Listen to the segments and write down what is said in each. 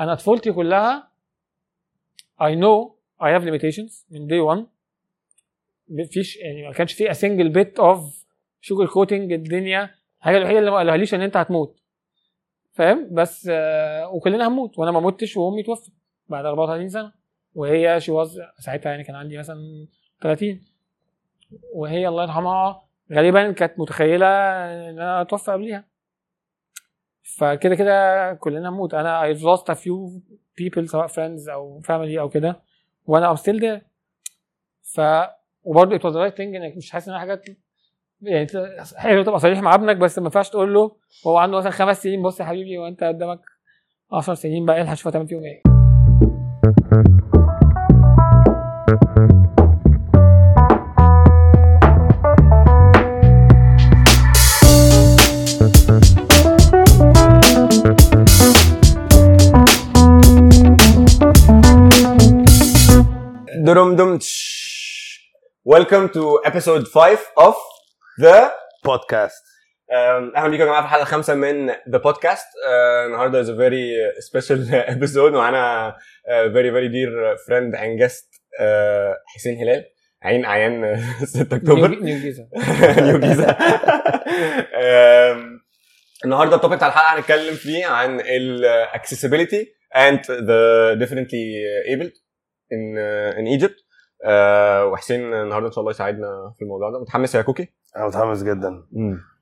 أنا طفولتي كلها I know I have limitations من day one. مفيش يعني ما كانش في a single bit of sugar coating الدنيا. الحاجة الوحيدة اللي ما قالهاليش إن أنت هتموت. فاهم؟ بس آه وكلنا هنموت. وأنا ما متش وأمي توفت بعد 34 سنة. وهي شي واز ساعتها يعني كان عندي مثلا 30 وهي الله يرحمها غالبا كانت متخيلة ان أنا اتوفى قبليها. فكده كده كلنا هنموت. أنا I've lost a few people سواء friends أو family أو كده وأنا I'm still there. ف وبرضه it was the right thing إنك مش حاسس إن حاجات يعني حلو تبقى صريح مع ابنك بس ما ينفعش تقول له وهو عنده مثلا خمس سنين. بص يا حبيبي وانت قدامك 10 سنين بقى إلحق شوف هتعمل فيهم إيه. دوم دم welcome to episode 5 of the podcast أهلا بيكم يا جماعة في الحلقة الخامسة من the podcast uh, النهارده is very special episode معانا very very dear friend and guest حسين هلال. عين عيان 6 uh, أكتوبر. نيو جيزا. Um, النهارده ال topic بتاع الحلقة هنتكلم فيه عن ال accessibility and the differently abled in uh, in Egypt uh, وحسين النهارده إن شاء الله يساعدنا في الموضوع ده متحمس يا كوكي؟ أنا متحمس جدا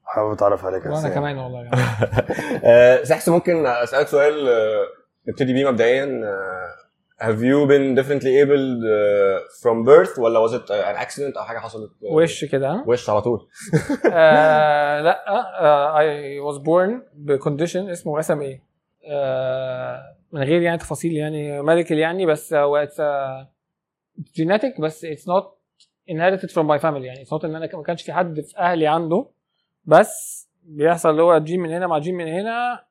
حابب أتعرف عليك يا وأنا. كمان والله يعني. سحس ممكن أسألك سؤال آه، نبتدي بيه مبدئيا آه، have you been differently abled uh, from birth ولا was it an accident أو حاجة حصلت وش كده ها؟ وش على طول آه لا آه I was born ب condition اسمه SMA من غير يعني تفاصيل يعني medical يعني بس هو it's genetic بس it's not inherited from my family يعني not إن أنا ما كانش في حد في أهلي عنده بس بيحصل اللي هو جين من هنا مع جين من هنا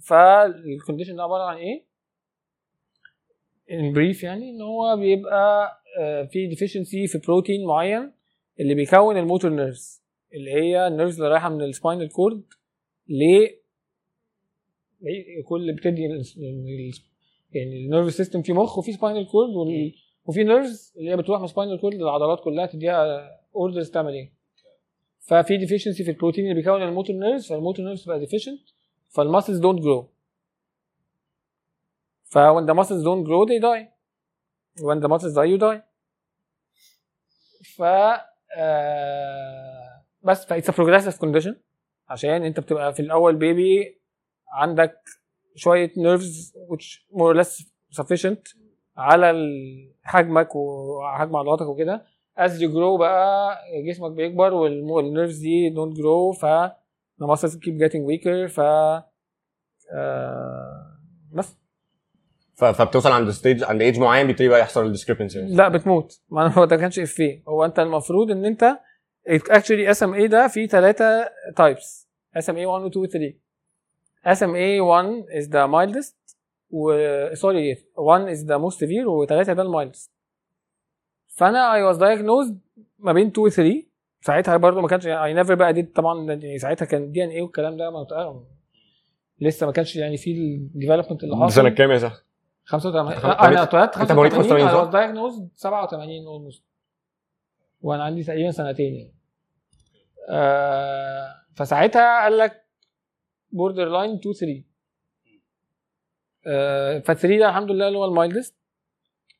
فال condition ده عبارة عن إيه؟ in brief يعني إن هو بيبقى آه، في deficiency في بروتين معين اللي بيكون ال motor nerves اللي هي ال nerves اللي رايحة من ال spinal cord ل كل بتدي يعني ال nerve system في مخ وفي spinal cord وفي nerves اللي هي بتروح من spinal cord للعضلات كلها تديها orders تعمل إيه؟ ففي deficiency في البروتين اللي بيكون ال motor nerves فال motor nerves بقى deficient فال muscles don't grow ف when the muscles don't grow they die. when the muscles die you die. ف آه، بس ف it's a progressive condition عشان انت بتبقى في الأول baby عندك شوية nerves which more or less sufficient على حجمك وحجم عضلاتك وكده. As you grow بقى جسمك بيكبر وال nerves دي don't grow ف the muscles keep getting weaker ف آه، بس. فبتوصل عند stage عند ايج معين بيبتدي بقى يحصل ال discrepancy لا بتموت. ما هو ده كانش افيه هو أنت المفروض إن أنت اكشولي اس ام اي ده فيه ثلاثة تايبس اس ام اي 1 و 2 و 3 اس ام اي 1 is the mildest و سوري 1 is the most severe و3 ده المايلدست فأنا I was diagnosed ما بين 2 و 3 ساعتها برضو ما كانش يعني I never بقى دي طبعا يعني ساعتها كان دي ان إيه والكلام ده ما لسه ما كانش يعني في الديفلوبمنت اللي حاصل. سنة كام يا سحس؟ 85 خم- لا، أنا اتولدت أنت مواليد 85 85 I صح؟ was diagnosed 87 almost. وأنا عندي تقريبا سنتين يعني. آه فساعتها قال لك borderline 2 3 آه ف 3 ده الحمد لله اللي هو ال mildest.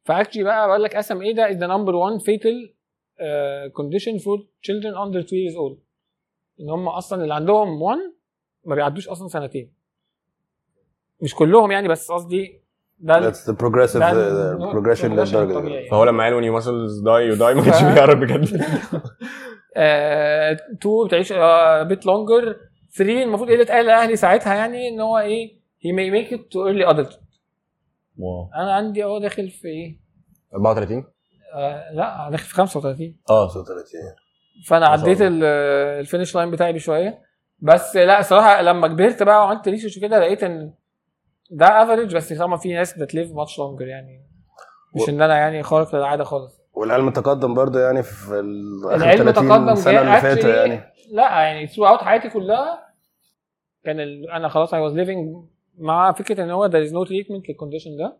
ف actually بقى بقول لك SMA ده is the number one fatal uh, condition for children under 2 years old. إن هم أصلا اللي عندهم 1 ما بيعدوش أصلا سنتين. مش كلهم يعني بس قصدي ده ال- That's the progressive ده uh, ال- progression للدرجة. فهو لما قال when your muscles die you die ما كانش بيعرف بجد. آه، 2 بتعيش بيت لونجر 3 المفروض إيه اللي اتقال لاهلي ساعتها يعني إن هو إيه he may make it to early adulthood. واو. أنا عندي أهو داخل في إيه؟ 34 آه لا داخل في 35 آه 35 فأنا عديت ال- ال finish line بتاعي بشوية. بس لا الصراحه لما كبرت بقى وعملت research وكده لقيت إن ده average بس طبعا في ناس بت live much longer يعني. مش و- إن أنا يعني خارق للعادة خالص. والعلم تقدم برضه يعني في العلم 30 تقدم سنة اللي actually- يعني. لا يعني throughout حياتي كلها كان ال... أنا خلاص I was living مع فكرة إن هو there is no treatment لل condition ده.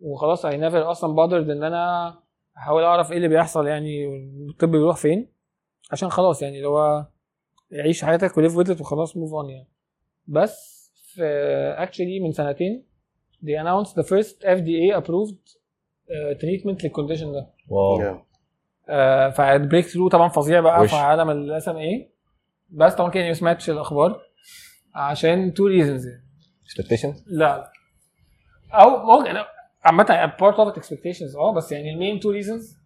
وخلاص I never أصلا bothered إن أنا أحاول أعرف إيه اللي بيحصل يعني والطب بيروح فين. عشان خلاص يعني اللي هو عيش حياتك و live with it وخلاص move on يعني. بس في actually من سنتين they announced the first FDA approved uh, treatment لل condition ده. wow. Yeah. آه فال breakthrough طبعا فظيع بقى وش. في عالم ال SMA بس طبعا كان ما سمعتش الأخبار. عشان two reasons يعني expectation لا. لا أو ممكن عامة part of expectations أه بس يعني ال main two reasons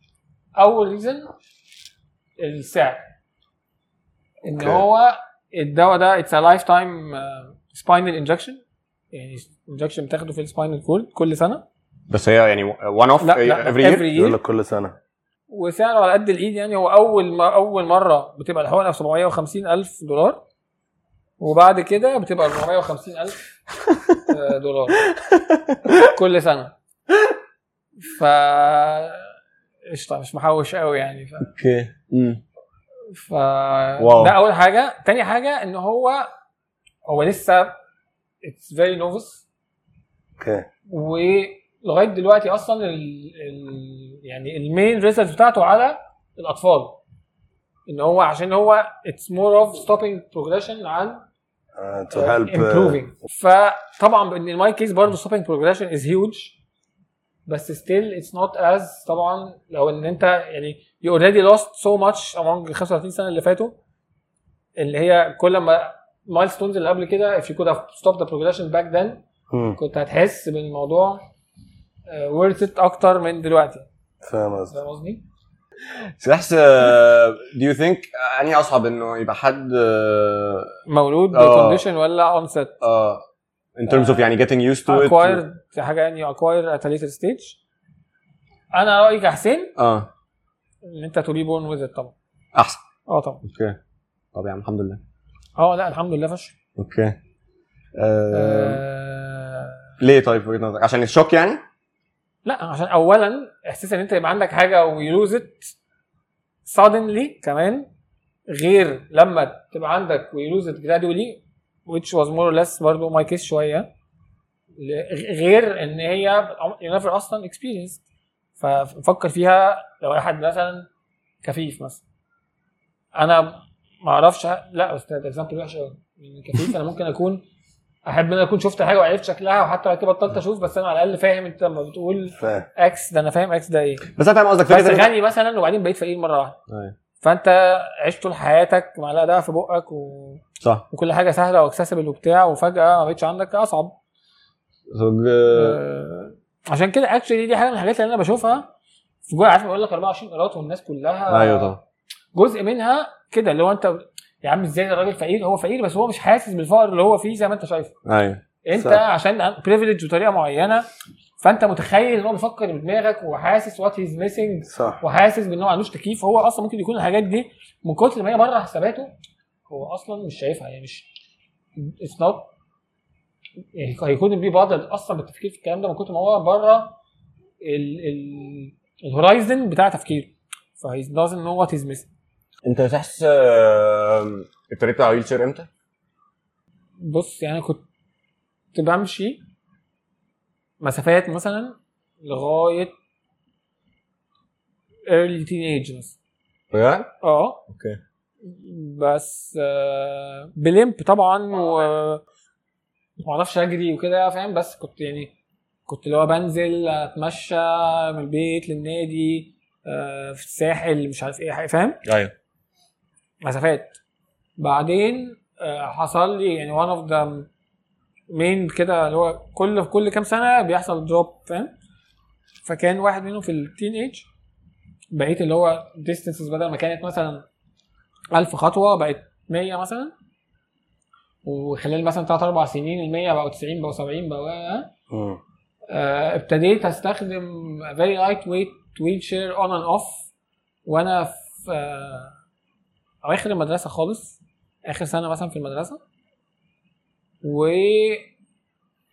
أول reason السعر. إن okay. هو الدواء ده it's a lifetime spinal injection يعني injection بتاخده في ال spinal cord كل سنة. بس هي يعني one off every year every يقول year. لك كل سنة. وسعره على قد الإيد يعني هو أول ما أول مرة بتبقى الحقنة ب 750 ألف دولار. وبعد كده بتبقى 450 ألف آه، دولار. كل سنة. ف قشطة مش محوش قوي يعني ف, okay. ف... wow. ده أول حاجة. تاني حاجة إن هو هو لسه it's very novice okay. ولغاية دلوقتي أصلا ال... ال... يعني ال main research بتاعته على الأطفال. إن هو عشان هو it's more of stopping progression عن to help improving. فطبعا in my case برضه stopping progression is huge بس still it's not as طبعا لو إن أنت يعني you already lost so much among ال 35 سنة اللي فاتوا اللي هي كل milestones اللي قبل كده if you could have stopped the progression back then كنت هتحس بالموضوع worth it أكتر من دلوقتي. فاهم قصدي فاهم قصدي؟ سلاحس do you think أنهي أصعب إنه يبقى حد آه، مولود آه. ب condition ولا onset آه in terms of يعني getting used to it acquired في حاجة يعني acquire at later stage أنا رأيي كحسين آه. إن أنت to be born with طبعا. أحسن. آه طبعا. okay. طب يا عم الحمد لله. آه لا الحمد لله فشخ. okay. آه. آه. ليه طيب عشان ال shock يعني؟ لا عشان اولا إحساس إن أنت يبقى عندك حاجة و you lose it suddenly كمان غير لما تبقى عندك و you lose it gradually which was more or less برضه my case شوية. غير إن هي never أصلا experienced. ففكر فيها لو واحد مثلا كفيف مثلا. أنا ما أعرفش لا بس ده example وحش قوي يعني كفيف أنا ممكن أكون أحب إن أنا أكون شفت حاجة وعرفت شكلها وحتى بعد كده بطلت أشوف بس أنا على الأقل فاهم أنت لما بتقول فاهم. X ده أنا فاهم X ده إيه. بس أنا فاهم قصدك. بس غني مثلا وبعدين بقيت فقير مرة واحدة. أيوة. فأنت عشت طول حياتك معلقة دهب في بقك و... صح. وكل حاجة سهلة و accessible وبتاع وفجأة ما بقتش عندك اصعب So, آه، آه، عشان كده actually دي حاجة من الحاجات اللي أنا بشوفها. في جوه عارف بقول لك 24 قيراط والناس كلها أيوه طبعا. جزء منها كده اللي هو أنت يا عم إزاي الراجل فقير؟ هو فقير بس هو مش حاسس بالفقر اللي هو فيه زي ما انت شايفه. أيوه. انت صح. عشان privileged بطريقه معينة فانت متخيل ان هو بيفكر بدماغك وحاسس what he's missing صح. وحاسس بان هو ما عندوش تكييف. هو أصلا ممكن يكون الحاجات دي من كتر ما هي بره حساباته هو أصلا مش شايفها. يعني مش it's not he couldn't be bothered أصلا بالتفكير في الكلام ده من كتر ما هو بره ال ال ال horizon بتاع تفكيره. فهي doesn't know what is missing. انت تحس آه، ابتديت على wheelchair إمتى؟ بص يعني كنت بمشي مسافات مثلا لغاية early teenage مثلا. بجد؟ آه. okay. بس آه، ب limp طبعا و ما أعرفش أجري وكده فاهم؟ بس كنت يعني كنت اللي هو بنزل أتمشى من البيت للنادي آه، في الساحل مش عارف إيه فاهم؟ أيوه. مسافات. بعدين آه، حصل لي يعني one of the main كده اللي هو كل كل كام سنة بيحصل دروب فاهم؟ فكان واحد منهم في التين ايج بقيت اللي هو distances بدل ما كانت مثلا 1000 خطوة بقت 100 مثلا. وخلال مثلا 3 4 سنين ال 100 بقوا 90 بقوا 70 بقوا. آه، ابتديت أستخدم very light weight wheelchair on and off. وأنا في آه، اواخر المدرسة خالص آخر سنة مثلا في المدرسة. و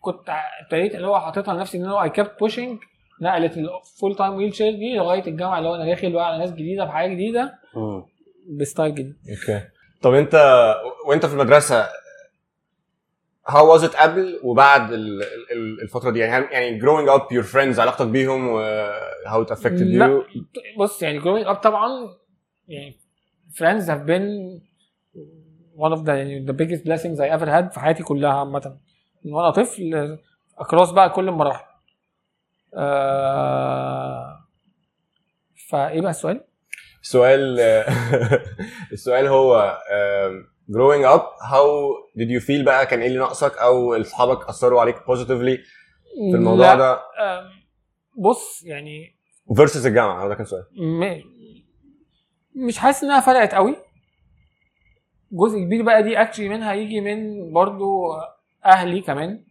كنت ابتديت اللي هو حاططها لنفسي إن هو I kept pushing نقلت ال full-time wheelchair دي لغاية الجامعة اللي هو أنا داخل بقى على ناس جديدة بحاجة جديدة. مم. ب style جديد. okay. طب أنت وأنت في المدرسة how was it قبل وبعد ال- ال- الفترة دي؟ يعني يعني growing up your friends علاقتك بيهم و how it affected لا. you بص يعني growing up طبعا يعني friends have been one of the يعني the biggest blessings I ever had في حياتي كلها عامة. من وأنا طفل across بقى كل المراحل. آه فإيه بقى السؤال؟ السؤال السؤال هو growing up how did you feel بقى؟ كان إيه اللي ناقصك؟ أو أصحابك أثروا عليك positively في الموضوع لا، ده؟ بص يعني versus الجامعة ده كان سؤال. مش حاسس إنها فرقت قوي. جزء كبير بقى دي اكشلي منها يجي من برضو أهلي كمان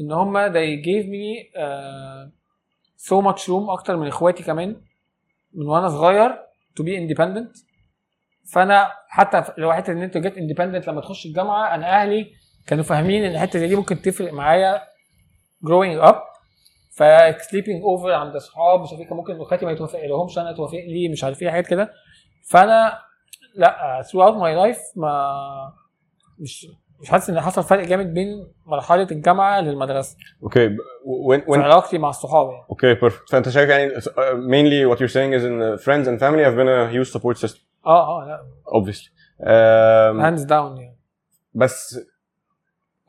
إن هم they gave me uh, so much room أكتر من إخواتي كمان من وأنا صغير to be independent. فأنا حتى لو حتة إن أنت جيت independent لما تخش الجامعة أنا أهلي كانوا فاهمين إن الحتة دي ممكن تفرق معايا growing up. ف sleeping over عند أصحاب مش عارف ممكن إخواتي ما يتوافق لهمش أنا توافق لي مش عارف إيه حاجات كده. فانا لا throughout my life ما مش مش حاسس إن حصل فرق جامد بين مرحلة الجامعة للمدرسة. okay وين وين علاقتي مع الصحاب يعني. okay perfect فأنت شايف يعني mainly what you're saying is in friends and family have been a huge support system. آه آه لا. Obviously. Um, hands down يعني. بس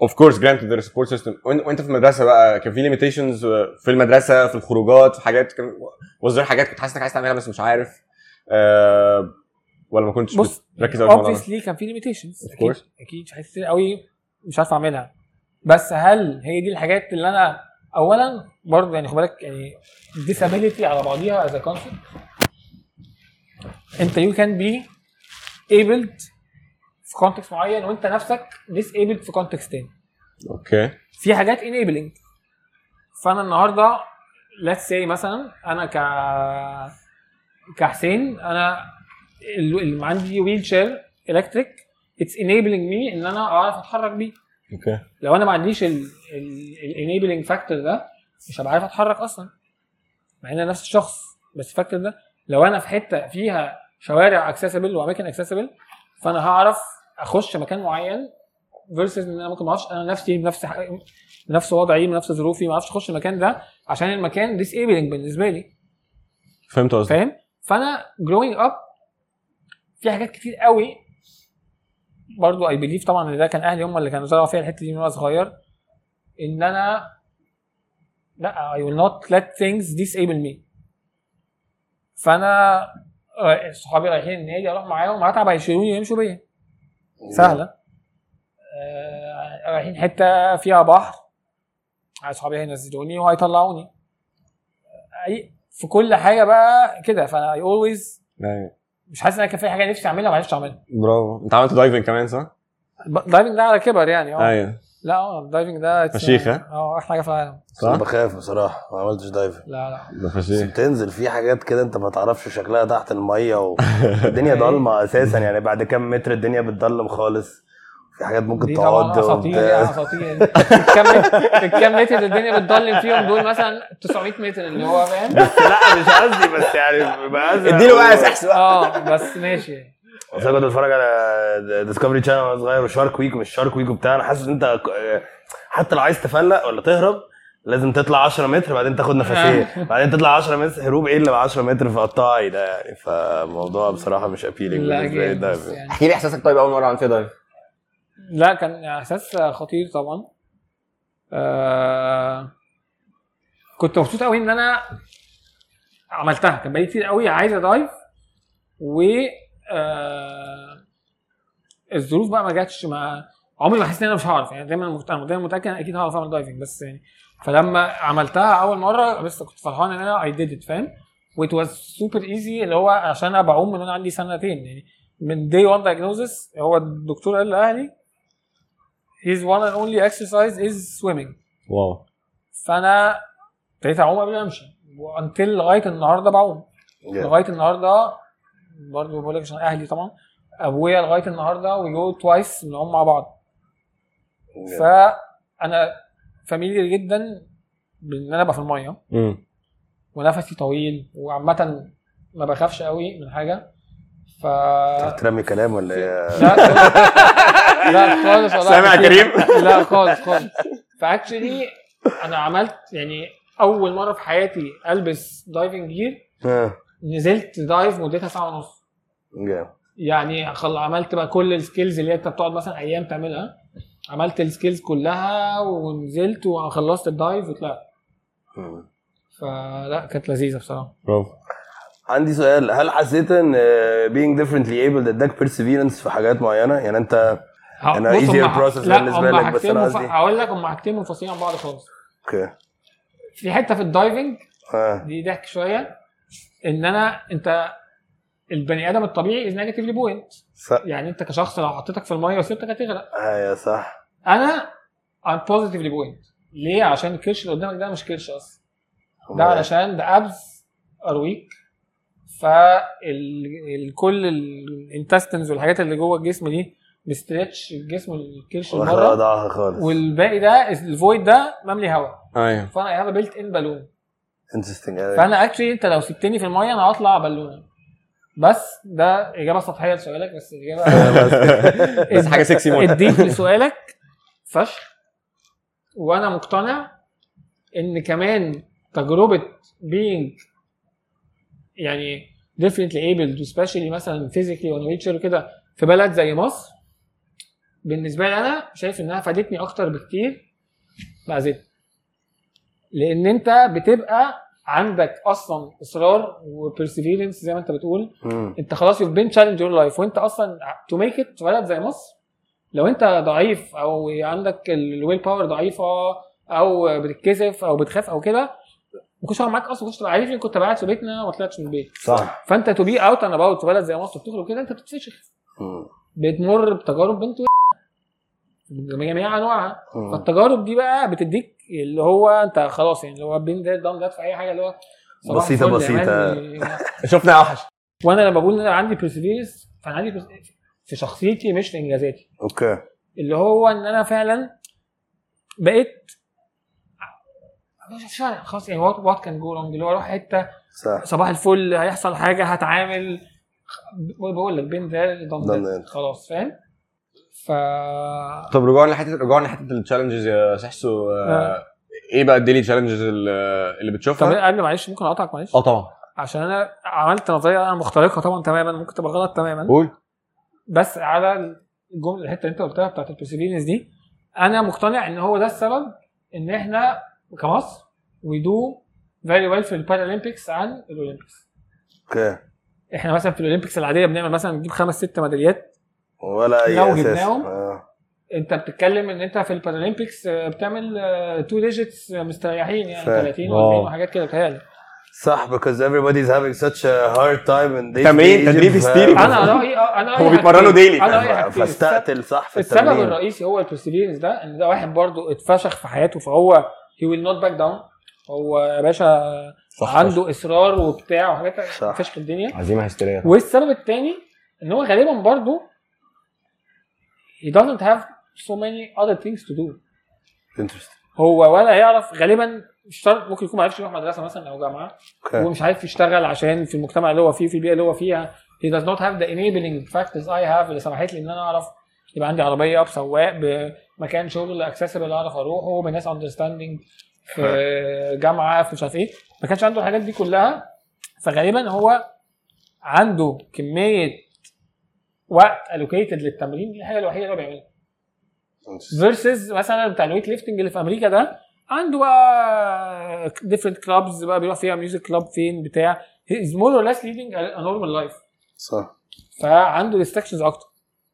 of course granted there is support system. وإنت في المدرسة بقى كان في limitations في المدرسة في الخروجات في حاجات كان was there حاجات كنت حاسس إنك عايز تعملها بس مش عارف؟ Uh, ولا ما كنتش بص بتركز قوي obviously كان في limitations. Of أكيد. أكيد حاجات كتير قوي مش عارف أعملها. بس هل هي دي الحاجات اللي أنا اولا برضه يعني خد بالك يعني disability على بعضيها a concept. أنت you can be abled في context معين وأنت نفسك disabled في context تاني. أوكي في حاجات enabling. فأنا النهارده let's say مثلا أنا ك كحسين أنا ال- اللي عندي wheelchair electric it's enabling me إن أنا أعرف أتحرك بيه. okay. لو أنا ما عنديش ال enabling factor ده مش هبقى عارف أتحرك أصلا. مع إن نفس الشخص بس ال factor ده لو أنا في حتة فيها شوارع accessible وأماكن accessible فأنا هعرف أخش مكان معين versus إن أنا ممكن ما أعرفش. أنا نفسي بنفس بنفس وضعي بنفس ظروفي ما أعرفش أخش المكان ده عشان المكان disabling بالنسبة لي. فهمت قصدي فاهم؟ فانا growing up في حاجات كتير قوي برضو I believe طبعا إن ده كان أهلي هم اللي كانوا زرعوا فيها الحتة دي من وأنا صغير إن أنا لأ I will not let things disable me. فأنا صحابي رايحين النادي أروح معاهم هتعب هيشيلوني ويمشوا بيا. سهلة. آه، رايحين حتة فيها بحر صحابي هينزلوني وهيطلعوني. اي في كل حاجة بقى كده. فأنا I always أيوة. مش حاسس إن أنا كان في حاجة نفسي أعملها ما عرفتش أعملها. برافو. أنت عملت diving كمان صح؟ ال diving ده على كبر يعني آه. أيوه. لا آه ال diving ده فشيخ، ها؟ آه أحلى حاجة في العالم. أنا بخاف بصراحة ما عملتش diving لا لا. ده بس فشيخ بتنزل في حاجات كده أنت ما تعرفش شكلها تحت المية والدنيا ضلمة أساسا يعني بعد كام متر الدنيا بتضلم خالص. في حاجات ممكن تقعد أساطير. يعني أساطير الكام متر- الكام متر اللي الدنيا بتضلم فيهم دول مثلا 900 متر اللي هو فاهم؟ لا مش قصدي بس يعني أزرق اديله بقى سحس بقى. آه بس ماشي. بس أنا كنت بتفرج على Discovery Channel وأنا صغير و Shark Week ومش Shark Week وبتاع. أنا حاسس إن أنت حتى لو عايز تفلق ولا تهرب لازم تطلع 10 متر بعدين تاخد نفسيه بعدين تطلع 10 متر هروب إيه اللي ب 10 متر في قطاعي ده يعني؟ فالموضوع بصراحة مش appealing لا بالنسبة لي. ده بس يعني. احكي لي إحساسك طيب أول مرة عملت فيها dive لا كان إحساس خطير طبعا. آه كنت مبسوط قوي إن أنا عملتها. كان بقالي كتير قوي عايز أدايف و آه الظروف بقى ما جاتش. مع عمري ما حسيت إن أنا مش هعرف. يعني دايما أنا دايما متأكد إن أكيد هعرف أعمل diving بس يعني فلما عملتها أول مرة بس كنت فرحان إن أنا I did it فاهم؟ و it was super easy اللي هو عشان أنا بعوم من وأنا عندي سنتين. يعني من day one diagnosis هو الدكتور قال لأهلي his one and only exercise is swimming. wow. فأنا ابتديت أعوم قبل ما أمشي. و until لغاية النهارده بعوم. لغاية النهارده برضه بقول لك عشان أهلي طبعا. أبويا لغاية النهارده we go twice بنعوم مع بعض. فأنا familiar جدا بإن أنا أبقى في المية. امم ونفسي طويل. وعامة ما بخافش قوي من حاجة. ف ترمي كلام ولا إيه؟ لا لا خالص والله سامع كريم؟ لا خالص خالص. ف actually أنا عملت يعني اول مرة في حياتي البس diving gear آه. نزلت dive مدتها ساعة ونص. جامد. يعني خل... عملت بقى كل ال skills اللي انت بتقعد مثلا أيام تعملها. عملت ال skills كلها ونزلت وخلصت ال dive وطلعت. فلا كانت لذيذة بصراحة. برافو. عندي سؤال. هل حسيت إن آه، being differently able اداك perseverance في حاجات معينة؟ يعني أنت easier process لا بالنسبة هم لك، بس مف... قصدي- هقول لك هم حاجتين منفصلين عن بعض خالص. okay. في حتة في ال diving آه. دي ضحك شوية إن أنا أنت البني آدم الطبيعي is negatively buoyant يعني أنت كشخص لو حطيتك في المية وسبتك هتغرق. أيوه صح. أنا I'm positively buoyant ليه؟ عشان الكرش اللي قدامك ده مش كرش أصلا. ده علشان ده abs are weak فكل ال intestines والحاجات اللي جوه الجسم دي ب stretch الجسم الكرش وضعها خالص. والباقي ده ال void ده مملي هواء أيوه. فأنا have built in balloon interesting فأنا actually أنت لو سبتني في المية أنا هطلع بالونه بس ده إجابة سطحية لسؤالك بس الاجابه بس حاجة سكسي موت. ال deep لسؤالك فشخ. وأنا مقتنع إن كمان تجربة being يعني differently abled especially مثلا physically on wheelchair وكده في بلد زي مصر بالنسبة لي أنا شايف إنها فادتني أكتر بكتير ما اذتني لأن أنت بتبقى عندك أصلا إصرار و perseverance زي ما أنت بتقول. مم. أنت خلاص you been challenged your life وأنت أصلا to make it في بلد زي مصر لو أنت ضعيف أو عندك ال will power ضعيفة أو بتتكسف أو بتخاف أو كده ما كنتش معاك أصلا كنتش عارفني كنت قاعد في بيتنا وما طلعتش من البيت. صح. فأنت to be out and about في بلد زي مصر بتخرج كده أنت بتتفشخ. بتمر بتجارب بنت بجميع أنواعها. فالتجارب دي بقى بتديك اللي هو أنت خلاص يعني اللي هو been there done that في أي حاجة اللي هو صباح بسيطة الفل يا. شفنا اوحش وأنا لما بقول إن أنا عندي perseverance فأنا عندي في شخصيتي مش في إنجازاتي. okay. اللي هو إن أنا فعلا بقيت خلاص يعني what what can go اللي هو أروح حتة صح. صباح الفل هيحصل حاجة هتعامل. بقول لك been there that. خلاص فاهم؟ ف طب رجوعا لحته رجوعا لحتة ال challenges يا سحسو. آه، آه. إيه بقى ال daily challenges اللي اللي طب بتشوفها؟ قبل معلش ممكن أقطعك معلش؟ آه طبعا. عشان أنا عملت نظرية أنا مخترقة طبعا تماما ممكن تبقى غلط تماما. قول. بس على الجملة الحتة اللي أنت قلتها بتاعت ال perseverance دي أنا مقتنع إن هو ده السبب إن إحنا كمصر we do very well في ال Paralympics عن ال Olympics. okay. إحنا مثلا في ال Olympics العادية بنعمل مثلا نجيب خمس ست ميداليات. ولا أي لو أساس. جبناهم، آه. أنت بتتكلم إن أنت في ال Paralympics آه، بتعمل two digits مستريحين يعني فاهم. 30 wow. و40 وحاجات كده بتهيألي. صح because everybody's having such a hard time in this تمرين- تدريب هستيري. أنا رايي آه، أنا هو بيتمرنوا حاجتين. فاستقتل صح في السبب التمرين. الرئيسي هو ال perseverance ده إن ده واحد برضو اتفشخ في حياته فهو he will not back down هو يا باشا صح عنده إصرار وبتاع وحاجات صح. فشخ الدنيا. عزيمه هستيريه والسبب الثاني إن هو غالبا برضو he doesn't have so many other things to do. Interesting. هو ولا يعرف غالبا مش شرط ممكن يكون ما عرفش يروح مدرسة مثلا أو جامعة أوكي ومش عارف يشتغل عشان في المجتمع اللي هو فيه في البيئة اللي هو فيها. He does not have the enabling factors I have اللي سمحت لي إن أنا أعرف. يبقى عندي عربية بسواق بمكان شغل accessible أعرف أروحه بناس understanding. في جامعة في مش عارف إيه ما كانش عنده الحاجات دي كلها. فغالبا هو عنده كمية وقت allocated للتمرين دي الحاجة الوحيدة اللي هو بيعملها. versus مثلا بتاع ال weight lifting اللي في أمريكا ده عنده بقى different clubs بقى بيروح فيها music club فين بتاع. is more or less leading a normal life صح. فعنده restrictions أكتر.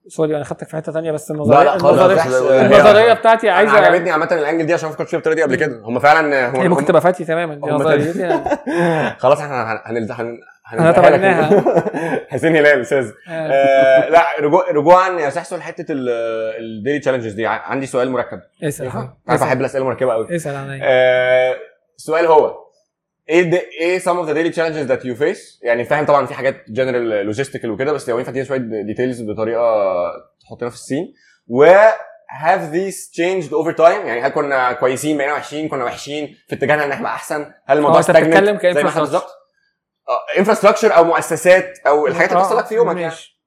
sorry أنا خدتك في حتة ثانية بس النظريه النظريه. النظرية بتاعتي عايزه عايزه عجبتني عامة ال angle دي عشان فكرت فيها بالطريقة دي قبل كده هم فعلا هم هي ممكن تبقى فتي تماما دي نظريتي أنا. خلاص إحنا هن- هنلزق هن إحنا هنلزقها لك. تبناها. حسين هلال أستاذ آه. آه، لا رجوع رجوعا يا سحسو لحتة ال daily challenges دي عندي سؤال مركب اسأل؟ عارف أحب الأسئلة المركبة قوي اسأل آه، السؤال هو إيه د- إيه some of the daily challenges that you face يعني فاهم طبعا في حاجات general logistical وكده بس لو ينفع تدينا شوية details بطريقة تحطنا في ال scene. و have these changed over time يعني هل كنا كويسين بقينا وحشين كنا وحشين في اتجاهنا إن إحنا أحسن؟ هل الموضوع stagnant ك infrastructure. زي ما إحنا بالظبط؟ infrastructure أو مؤسسات أو الحاجات اللي آه، بتحصل لك في يومك يعني. ماشي.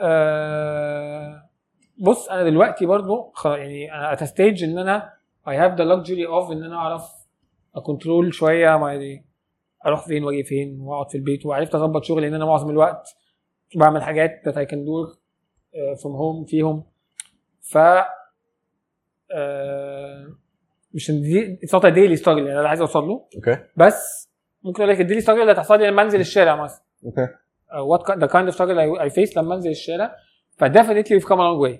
آه بص أنا دلوقتي برضو يعني أنا at stage إن أنا I have the luxury of إن أنا أعرف ا control شوية ما أروح فين وأجي فين وأقعد في البيت. وعرفت أظبط شغلي ان أنا معظم الوقت بعمل حاجات I can do uh, from home فيهم. ف آه مش إن دي it's not a daily struggle يعني أنا عايز أوصل له. okay. بس ممكن أقول لك ال daily struggle اللي هتحصل لي لما أنزل الشارع مثلا. okay. what the kind of struggle I face لما أنزل الشارع. ف definitely come a long way.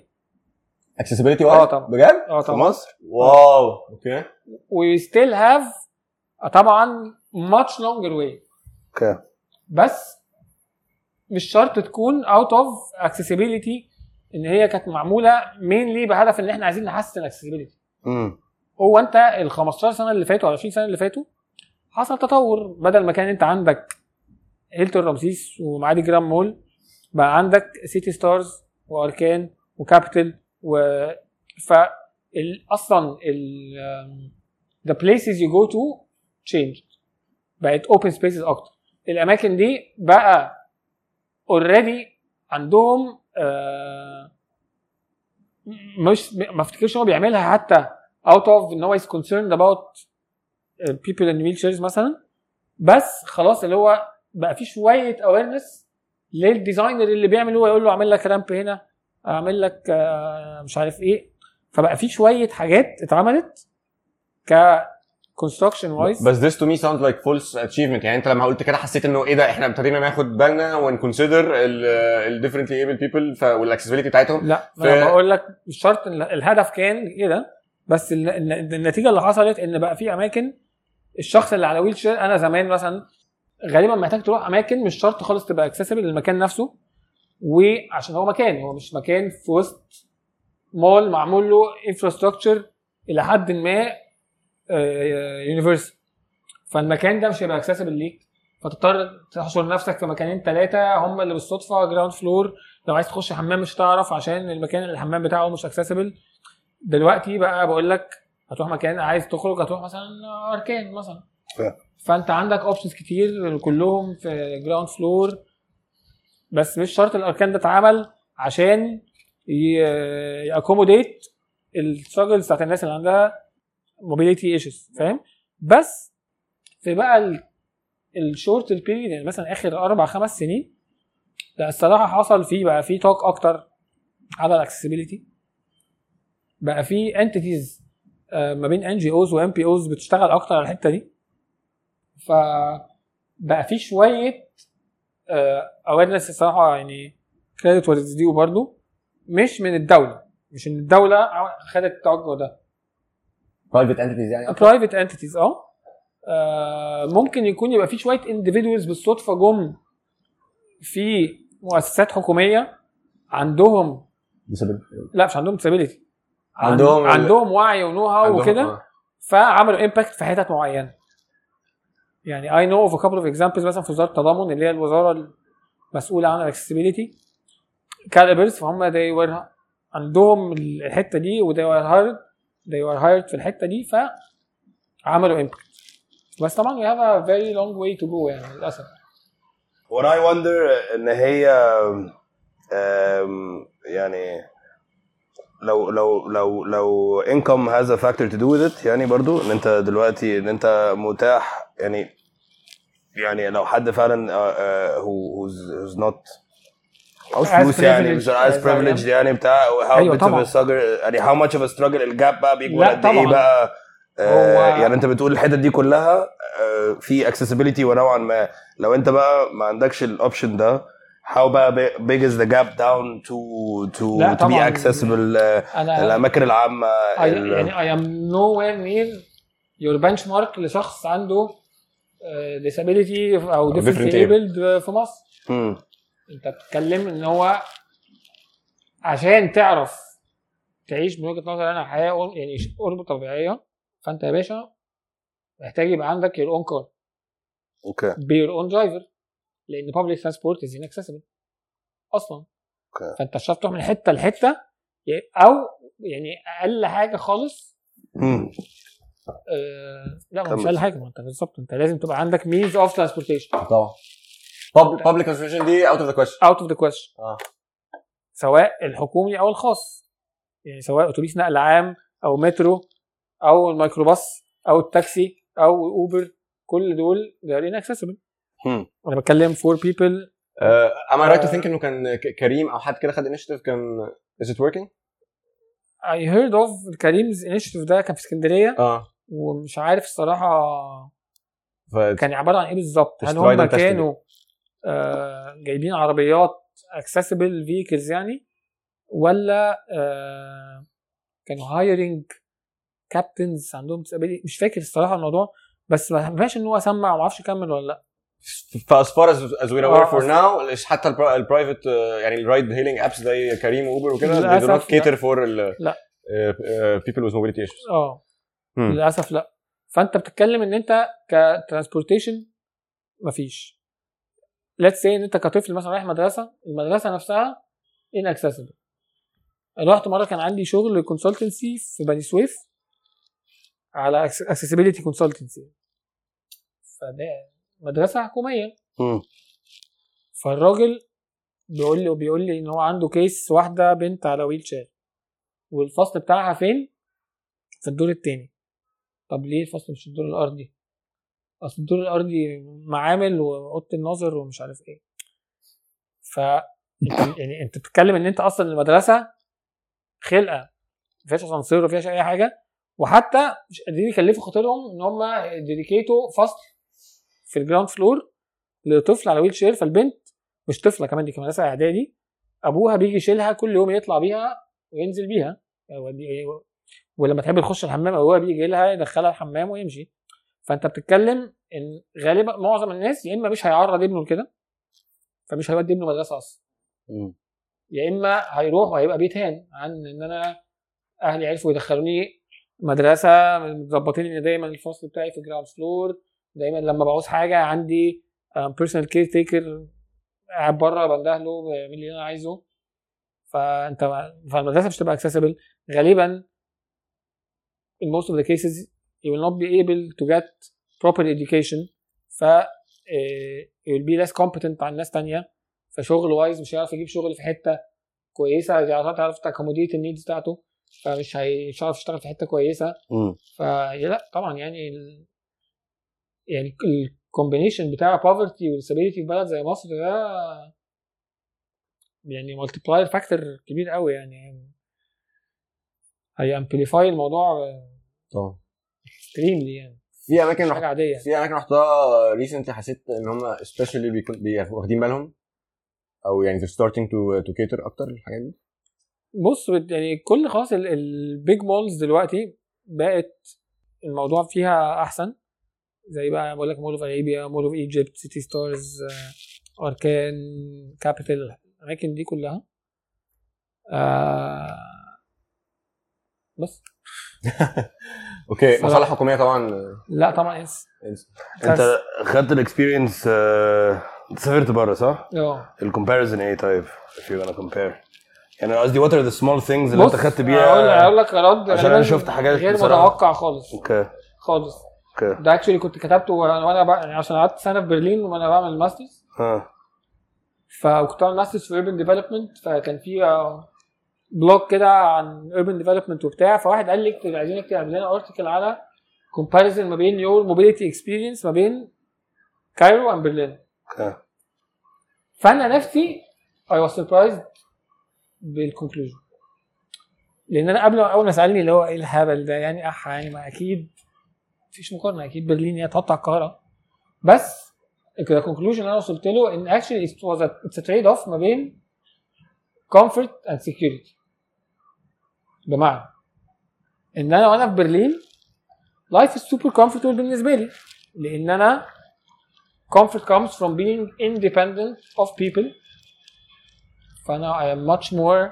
accessibility آه طبعا. بجد؟ آه في طبعا مصر؟ wow. okay. We still have طبعا much longer way. okay بس مش شرط تكون out of accessibility إن هي كانت معمولة mainly بهدف إن إحنا عايزين نحسن امم هو أنت ال 15 سنة اللي فاتوا أو 20 سنة اللي فاتوا حصل تطور. بدل ما كان أنت عندك هيلتون رمسيس ومعادي جراند مول بقى عندك سيتي ستارز وأركان وكابيتال و ف. أصلا ال um, the places you go to changed بقت open spaces أكتر. الأماكن دي بقى already عندهم آه مش ما افتكرش هو بيعملها حتى out of إن هو is concerned about uh, people in wheelchairs مثلا. بس خلاص اللي هو بقى في شوية awareness لل designer اللي بيعمل هو يقول له أعمل لك ramp هنا أعمل لك آه، مش عارف إيه. فبقى في شوية حاجات اتعملت ك construction wise بس this to me sounds like false achievement. يعني انت لما قلت كده حسيت انه إيه ده إحنا ابتدينا ناخد بالنا ون consider ال differently able people وال accessibility بتاعتهم. لا ف- أنا بقول لك مش شرط الهدف كان كده بس ال- ال- النتيجة اللي حصلت إن بقى في أماكن الشخص اللي على wheelchair أنا زمان مثلا غالبا محتاج تروح أماكن مش شرط خالص تبقى accessible للمكان نفسه وعشان هو مكان هو مش مكان في وسط مول معمول له infrastructure إلى حد ما universal فالمكان ده مش هيبقى accessible ليك. فتضطر تحشر نفسك في مكانين ثلاثة هم اللي بالصدفة ground floor لو عايز تخش حمام مش هتعرف عشان المكان الحمام بتاعه مش accessible دلوقتي بقى بقول لك هتروح مكان عايز تخرج هتروح مثلا أركان مثلا. فأنت عندك options كتير كلهم في ground floor بس مش شرط الأركان ده اتعمل عشان ي accommodate ال struggles بتاعت الناس اللي عندها. mobility issues فاهم؟ بس في بقى ال short period يعني مثلا آخر أربع خمس سنين لا الصراحة حصل فيه بقى فيه talk أكتر على ال accessibility بقى في entities ما بين NGOs و NPOs بتشتغل أكتر على الحتة دي. ف بقى في شوية awareness الصراحة يعني credit دي برضه مش من الدولة مش إن الدولة خدت التوجه ده. private entities يعني private entities آه. آه، ممكن يكون يبقى في شوية individuals بالصدفة جم في مؤسسات حكومية عندهم لا مش عندهم disability. عندهم عندهم وعي و know-how عندهم- وكده آه. فعملوا impact في حتت معينة. يعني I know of couple of examples مثلا في وزارة التضامن اللي هي الوزارة المسؤولة عن ال accessibility calibers فهم were عندهم الحتة دي و they were hired they were hired في الحتة دي فعملوا impact بس طبعا we have a very long way to go يعني للأسف. What I wonder إن هي يعني لو لو لو لو income has a factor to do with it يعني برضو إن أنت دلوقتي إن أنت متاح يعني يعني لو حد فعلا uh, uh, who who's, who's not عاوز يعني مش عايز privilege يعني بتاع how أيوة طبعا. يعني how much of struggle ال gap بقى بيجوا قد إيه بقى؟ آه، يعني أنت بتقول الحتت دي كلها آه، في accessibility ونوعا ما. لو أنت بقى ما عندكش ال option ده how بقى big is the gap down to to to be accessible الأماكن العامة I, يعني I am nowhere near your benchmark لشخص عنده uh, أو different disabled في مصر. انت بتتكلم ان هو عشان تعرف تعيش من وجهة نظر أنا حياة يعني قرب طبيعية فانت يا باشا محتاج يبقى عندك your own car. أوكي. Your own driver لأن public transport is inaccessible. أصلا. أوكي. فانت مش تروح من حتة لحتة يعني- أو يعني أقل حاجة خالص. مم. آه لا مش. أقل حاجة ما أنت بالظبط أنت لازم تبقى عندك means of transportation طبعا. public transportation دي out of the question out of the question آه. سواء الحكومي أو الخاص. يعني سواء أتوبيس نقل عام أو مترو أو الميكروباص أو التاكسي أو أوبر. كل دول they are inaccessible. أنا بتكلم for people. am I right to. think إنه كان كريم أو حد كده خد initiative كان is it working؟ I heard of كريم's initiative ده كان في اسكندرية. آه. ومش عارف الصراحة ف كان عبارة عن إيه بالظبط. هل هم. كانوا آه جايبين عربيات accessible vehicles يعني ولا آه كانوا hiring كابتنز عندهم disability مش فاكر الصراحة الموضوع بس ما فيهاش إن هو سمع وما أعرفش يكمل ولا لأ. ف as far as as aware آه، for. now حتى ال private يعني ال ride hailing apps زي كريم وأوبر وكده they do not للأسف لأ. people with mobility issues. آه. مم. للأسف لأ. فأنت بتتكلم إن أنت ك transportation مفيش. let's say إن أنت كطفل مثلا رايح مدرسة المدرسة نفسها inaccessible رحت مرة كان عندي شغل consultancy في بني سويف على accessibility consultancy فده مدرسة حكومية. فالراجل بيقول لي بيقول لي إن هو عنده case واحدة بنت على wheelchair والفصل بتاعها فين؟ في الدور التاني طب ليه الفصل مش الدور الأرضي؟ أصل الدور الأرضي معامل وأوضة النظر ومش عارف إيه. ف يعني أنت بتتكلم إن أنت أصلا المدرسة خلقة ما فيهاش أسانسير وما فيهاش أي حاجة وحتى مش قادرين يكلفوا خاطرهم إن هم dedicate وا فصل في ال ground floor لطفل على wheelchair فالبنت مش طفلة كمان دي كمان مدرسة إعدادي أبوها بيجي يشيلها كل يوم يطلع بيها وينزل بيها. يودي- ولما تحب تخش الحمام أبوها بيجي لها يدخلها الحمام ويمشي. فانت بتتكلم ان غالبا معظم الناس يا إما مش هيعرض ابنه لكده فمش هيودي ابنه مدرسة أصلا. يا إما هيروح وهيبقى بيتهان عن إن أنا أهلي عرفوا يدخلوني مدرسة مظبطين إن دايما الفصل بتاعي في ground floor دايما لما بعوز حاجة عندي personal caretaker قاعد بره بنده له بيعمل لي اللي أنا عايزه. فأنت فالمدرسة مش تبقى accessible. غالبا in most of the cases you will not be able to get proper education. ف eh, you will be less competent عن ناس تانية. فشغل wise مش هيعرف يجيب شغل في حتة كويسة. مش هتعرف ت accommodate ال needs بتاعته. فمش هي- مش هيعرف يشتغل في حتة كويسة. هم. فلا طبعا يعني ال... يعني ال combination بتاع poverty و disability في بلد زي مصر ده يعني multiplier factor كبير قوي يعني. هي amplify الموضوع. طبعا. extremely يعني. في أماكن رحت عادية. في أماكن رحتها recently حسيت إن هم specially بيكون بي- واخدين بالهم أو يعني they're starting to to cater أكتر للحاجات دي. بص يعني كل خلاص ال big malls دلوقتي بقت الموضوع فيها أحسن. زي بقى بقول لك Mall of Arabia Mall of Egypt City Stars Arkan Capital الأماكن دي كلها. آه بس. okay. مصالح حكومية طبعا لا طبعا انس انت خدت ال experience سافرت بره صح؟ آه. ال comparison إيه طيب؟ if you're gonna compare. يعني أنا قصدي what are the small things اللي انت خدت بيها؟ أقول لك رد. عشان أنا غالباً شفت حاجات غير. متوقع خالص. أوكي خالص. أوكي ده actually كنت كتبته وأنا بقى يعني عشان قعدت سنة في برلين وأنا بعمل ال master's ها فكنت بعمل master's في urban development فكان في آه، blog كده عن urban development وبتاع فواحد قال لي اكتب عايزين نكتب لنا article على comparison ما بين your mobility experience ما بين Cairo and Berlin فأنا نفسي I was surprised بال conclusion لأن أنا قبل أول ما سألني اللي هو إيه الهبل ده يعني أحه يعني ما أكيد مفيش مقارنة أكيد برلين هي تحط على القاهرة. بس الكونكلوجن اللي أنا وصلت له إن it's a trade off ما بين comfort and security. بمعنى إن أنا وأنا في برلين life is super comfortable بالنسبة لي لأن أنا comfort comes from being independent of people. فأنا I am much more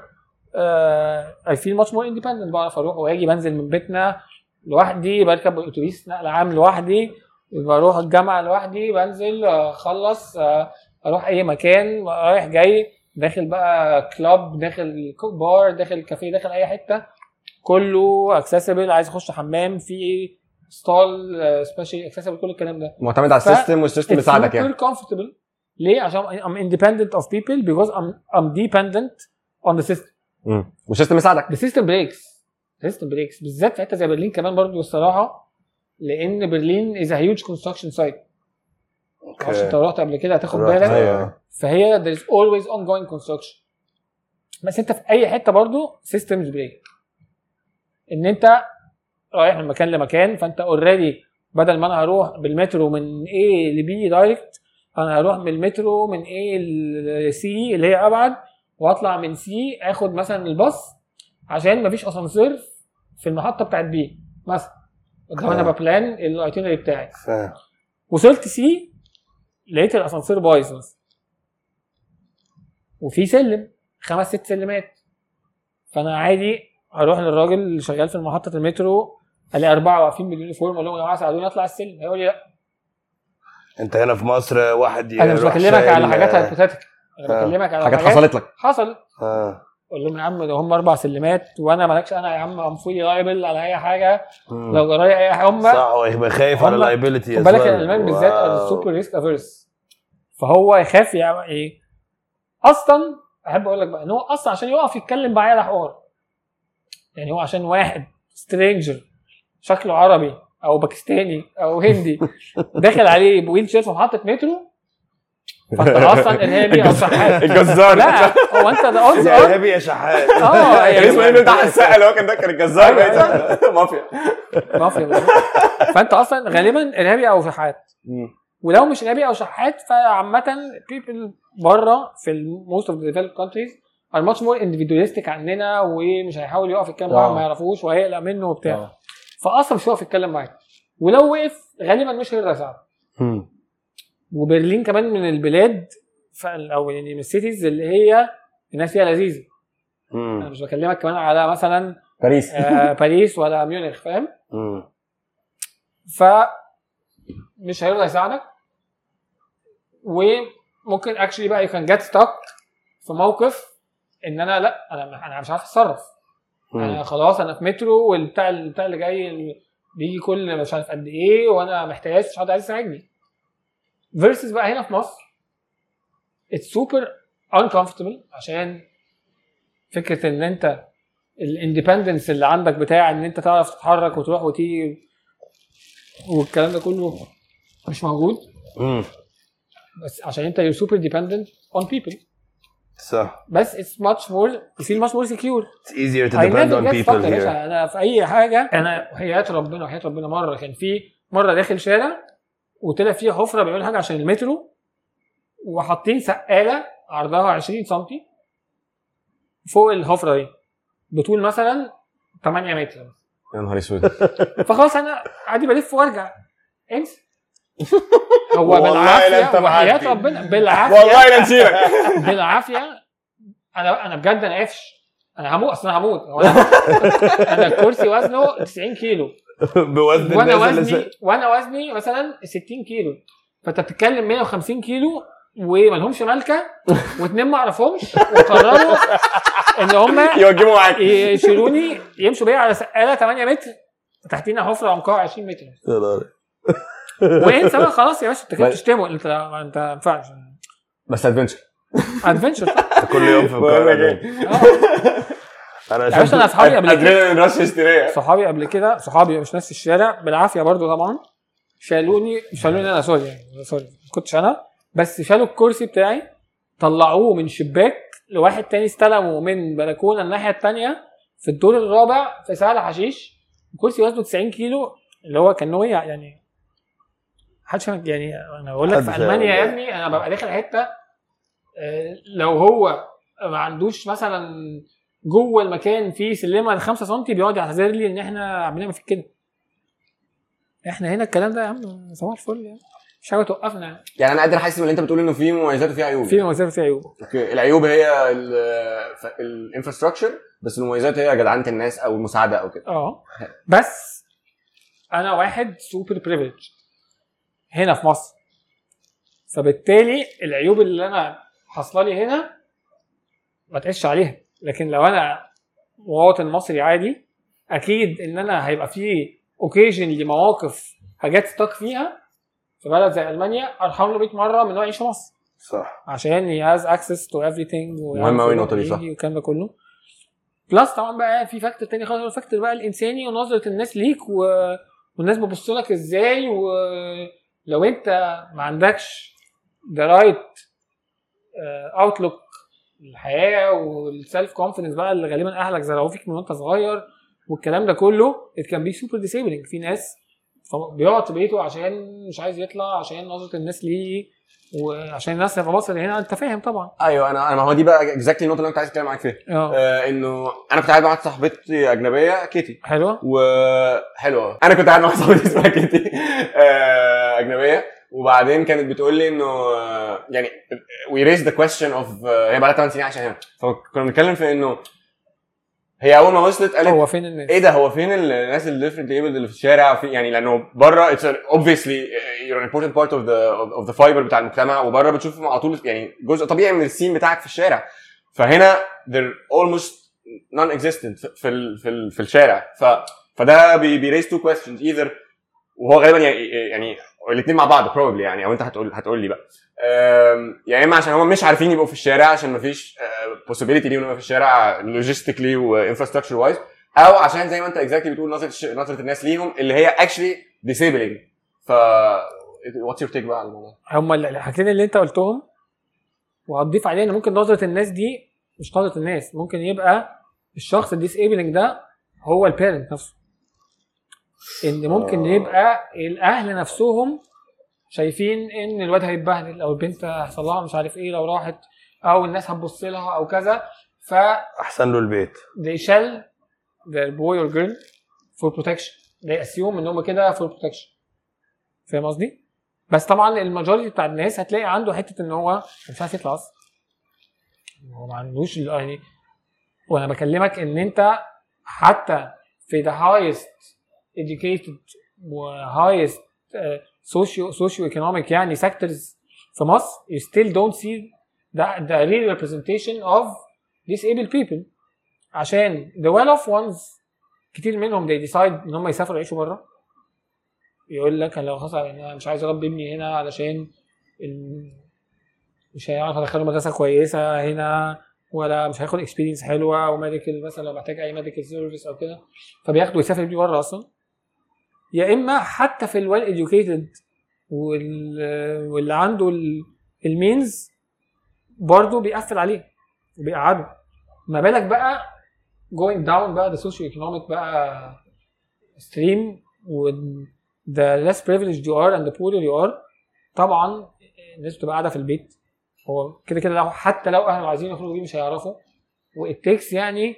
uh, I feel much more independent. بعرف أروح وأجي بنزل من بيتنا لوحدي بركب الأتوبيس نقل عام لوحدي بروح الجامعة لوحدي بنزل أخلص آه، أروح أي مكان رايح جاي. داخل بقى club داخل بار داخل كافيه داخل أي حتة. كله accessible عايز اخش حمام في stall special accessible كل الكلام ده. معتمد على ال system وال system بيساعدك يعني. comfortable. ليه؟ عشان independent of people because I'm I'm dependent on the system. مم. وال system يساعدك the system breaks. The system breaks. بالذات في حتة زي برلين كمان برضو الصراحة لأن برلين a huge construction site. معرفش انت رحت قبل كده هتاخد بالك؟ أيوة. فهي there is always ongoing construction. بس انت في اي حتة برضو systems break. ان انت رايح من مكان لمكان فانت already بدل ما أنا هروح بالمترو من A ل B direct أنا هروح بالمترو من A ل C اللي هي أبعد واطلع من C آخد مثلا الباص عشان مفيش اسانسير في المحطة بتاعت B. مثلا ده أنا آه. ب plan ال itinerary بتاعي. فاهم. وصلت C لقيت الاسانسير بايظ مثلا. وفي سلم خمس ست سلمات. فأنا عادي هروح للراجل اللي شغال في محطة المترو الاقي أربعة واقفين بال uniform أقول لهم يا جماعة ساعدوني أطلع السلم. هيقول لي لا. أنت هنا في مصر واحد أنا مش يروح بكلمك على حاجات هايبوثيتيك أنا آه. بكلمك على حاجات حصلت لك. حصلت آه. أقول لهم يا عم ده هم أربع سلمات وأنا مالكش أنا يا عم ام فولي لايبل على أي حاجة. مم. لو جراي أي حاجة هم صح هو خايف على اللايبيلتي خد بالك الألمان بالذات سوبر ريسك افيرس فهو يخاف يعمل إيه أصلا احب أقول لك بقى إن هو أصلا عشان يقف يتكلم معايا ده حوار يعني هو عشان واحد سترينجر شكله عربي أو باكستاني أو هندي داخل عليه ب wheelchair في محطه مترو فانت أصلا ارهابي أو شحات. الجزار. لا هو أنت ده يا ار ارهابي يا شحات. آه كان يعني اسمه إيه؟ اللي بتاع السقا اللي هو كان ده كان الجزار. أيوة، بقيت مافيا. مافيا. بالظبط. فأنت أصلا غالبا إرهابي أو شحات. ولو مش ارهابي أو شحات فعامة people بره في most of the developed countries are much more individualistic عننا ومش هيحاول يقف يتكلم واحد آه. ما يعرفوش وهيقلق منه وبتاع آه. فاصلا مش هيقف يتكلم معاك ولو وقف غالبا مش هيقدر يساعدك مم. وبرلين كمان من البلاد أو يعني من ال cities اللي هي الناس فيها لذيذة أنا. مش بكلمك كمان على مثلا باريس آه، باريس ولا ميونخ فاهم. ف مش هيرضى يساعدك وممكن actually بقى you can get stuck في موقف إن أنا لأ أنا أنا مش عارف أتصرف أنا. خلاص أنا في مترو والبتاع البتاع اللي جاي اللي بيجي كل مش عارف قد إيه وأنا محتاج مش حد عايز يساعدني versus بقى هنا في مصر it's super uncomfortable عشان فكرة إن أنت ال independence اللي عندك بتاع إن أنت تعرف تتحرك وتروح وتيجي والكلام ده كله مش موجود. بس عشان انت you're super dependent on people. صح بس it's much more you feel much more secure. it's easier to I depend never on get stuck people يا here. باشا. أنا في أي حاجة أنا حياه ربنا وحياة ربنا مرة. كان في مرة داخل شارع وطلع فيه حفرة بيعملوا حاجة عشان المترو وحاطين سقالة عرضها 20 سم فوق الحفرة دي. بطول مثلا 8 متر. يا نهار أسود. فخلاص أنا عادي بلف وأرجع. إنسى. هو بالعافية وحياة. ربنا بالعافية. والله لا نسيبك. بالعافية. أنا أنا بجد أنا قفش أنا هموت أصل أنا هموت. أنا الكرسي وزنه 90 كيلو. بوزن وأنا وزني وأنا وزني مثلا 60 كيلو. فأنت بتتكلم 150 كيلو ومالهمش مالكة واتنين ما أعرفهمش وقرروا إن هم يوجبوا معاك. يشيلوني يمشوا بيا على سقالة 8 متر تحتينا حفرة عمقها 20 متر. وانت بقى خلاص يا باشا انت كده بتشتمه. انت انت ما ينفعش. بس adventure adventure كل يوم في لك القاهرة إيه أنا يا باشا أنا شفت اصحابي قبل كده. صحابي قبل كده صحابي مش ناس في الشارع. بالعافية برضو طبعا. شالوني شالوني أنا sorry يعني sorry ما كنتش أنا. بس شالوا الكرسي بتاعي طلعوه من شباك لواحد تاني استلمه من بلكونة الناحية التانية في الدور الرابع في سهل حشيش الكرسي وزنه 90 كيلو اللي هو كان وقع يعني فاهم- يعني أنا بقول لك في ألمانيا يا. ابني أنا ببقى داخل حتة آه، لو هو ما عندوش مثلا جوه المكان فيه سلمة ل 5 سم بيقعد يعتذر لي إن إحنا عاملين في كده. إحنا هنا الكلام ده يا عم صباح الفل يعني. مش حاجة توقفنا. يعني. يعني أنا قادر أحس ان اللي أنت بتقول إنه في مميزات وفي عيوب في مميزات وفي عيوب أوكي العيوب هي ال infrastructure بس المميزات هي جدعنه الناس أو المساعدة أو كده. آه. بس أنا واحد super privileged هنا في مصر. فبالتالي العيوب اللي أنا حاصلة لي هنا ما تقيسش عليها. لكن لو أنا مواطن مصري عادي أكيد إن أنا هيبقى فيه occasionally مواقف حاجات stuck فيها في بلد زي ألمانيا أرحم له 100 مرة من انه يعيش في مصر. صح. عشان he has access to everything مهم أوي النقطة دي، صح. والكلام ده كله. plus طبعا بقى في factor تاني خالص ال factor بقى الإنساني ونظرة الناس ليك و... والناس بتبص لك إزاي ولو انت ما عندكش the right outlook الحياة وال self confidence بقى اللي غالبا أهلك زرعوه فيك من وأنت صغير والكلام ده كله it can be super disabling. في ناس بيقعد في بيته عشان مش عايز يطلع عشان نظرة الناس ليه وعشان الناس في مصر هنا. أنت فاهم طبعا. أيوه أنا أنا ما هو دي بقى exactly النقطة اللي أنا كنت عايز أتكلم معاك فيها. آه. آه إنه أنا كنت قاعد مع صاحبتي أجنبية كيتي. حلوة. وحلوه أنا كنت قاعد مع صاحبتي اسمها كيتي. آه أجنبية. وبعدين كانت بتقول لي إنه آه، يعني we raise the question of هي بقى لها 8 سنين عايشة هنا. فكنا بنتكلم في إنه هي أول ما وصلت قالت هو فين الناس؟ إيه ده هو فين الناس اللي differently abled اللي في الشارع؟ في يعني لأنه بره it's obviously an important part of the of the fabric بتاع المجتمع. وبره بتشوف على طول يعني جزء طبيعي من ال scene بتاعك في الشارع. فهنا they're almost non-existent في ال في ال في الشارع. ف فده بي بي raise two questions. Either وهو غالبا يعني يعني الاثنين مع بعض probably يعني أو أنت هتقول هتقول لي بقى. يا اما عشان هم مش عارفين يبقوا في الشارع عشان ما فيش possibility ليهم يبقوا في الشارع logistically و infrastructure wise أو عشان زي ما أنت exactly بتقول نظرة نظرة الناس ليهم اللي هي actually disabling. ف what's your take بقى على الموضوع؟ هم الحاجتين اللي أنت قلتهم وهتضيف عليه إن ممكن نظرة الناس دي مش نظرة الناس ممكن يبقى الشخص ال disabling ده هو ال parent نفسه. إن ممكن آه. يبقى الأهل نفسهم شايفين إن الواد هيتبهدل أو البنت هيحصل لها مش عارف إيه لو راحت أو الناس هتبص لها أو كذا ف أحسن له البيت they shelter their boy or girl for protection they assume إن هم كده for protection فاهم قصدي؟ بس طبعا الماجوريتي بتاع الناس هتلاقي عنده حتة إن هو مش عارف يطلع أصلا هو ما عندوش يعني وأنا بكلمك إن أنت حتى في the highest educated و highest uh, socio socio economic يعني sectors في مصر you still don't see the, the real representation of disabled people. عشان the well off ones كتير منهم they decide إن هم يسافروا يعيشوا بره. يقول لك أنا لو خلاص أنا مش عايز أربي ابني هنا علشان ال- مش هيعرف أدخله مدرسة كويسة هنا ولا مش هياخد experience حلوة و medical مثلا لو محتاج أي medical service أو كده. فبياخده يسافر بيه بره أصلا. يا إما حتى في ال well وال- واللي عنده ال- ال means برضه بيقفل عليه وبيقعده ما بالك بقى going down بقى the socio economic بقى stream و the less privileged you are and the poorer you are. طبعا الناس بتبقى قاعدة في البيت. هو كده كده لو حتى لو أهله عايزين يخرجوا بيه مش هيعرفوا. و it takes يعني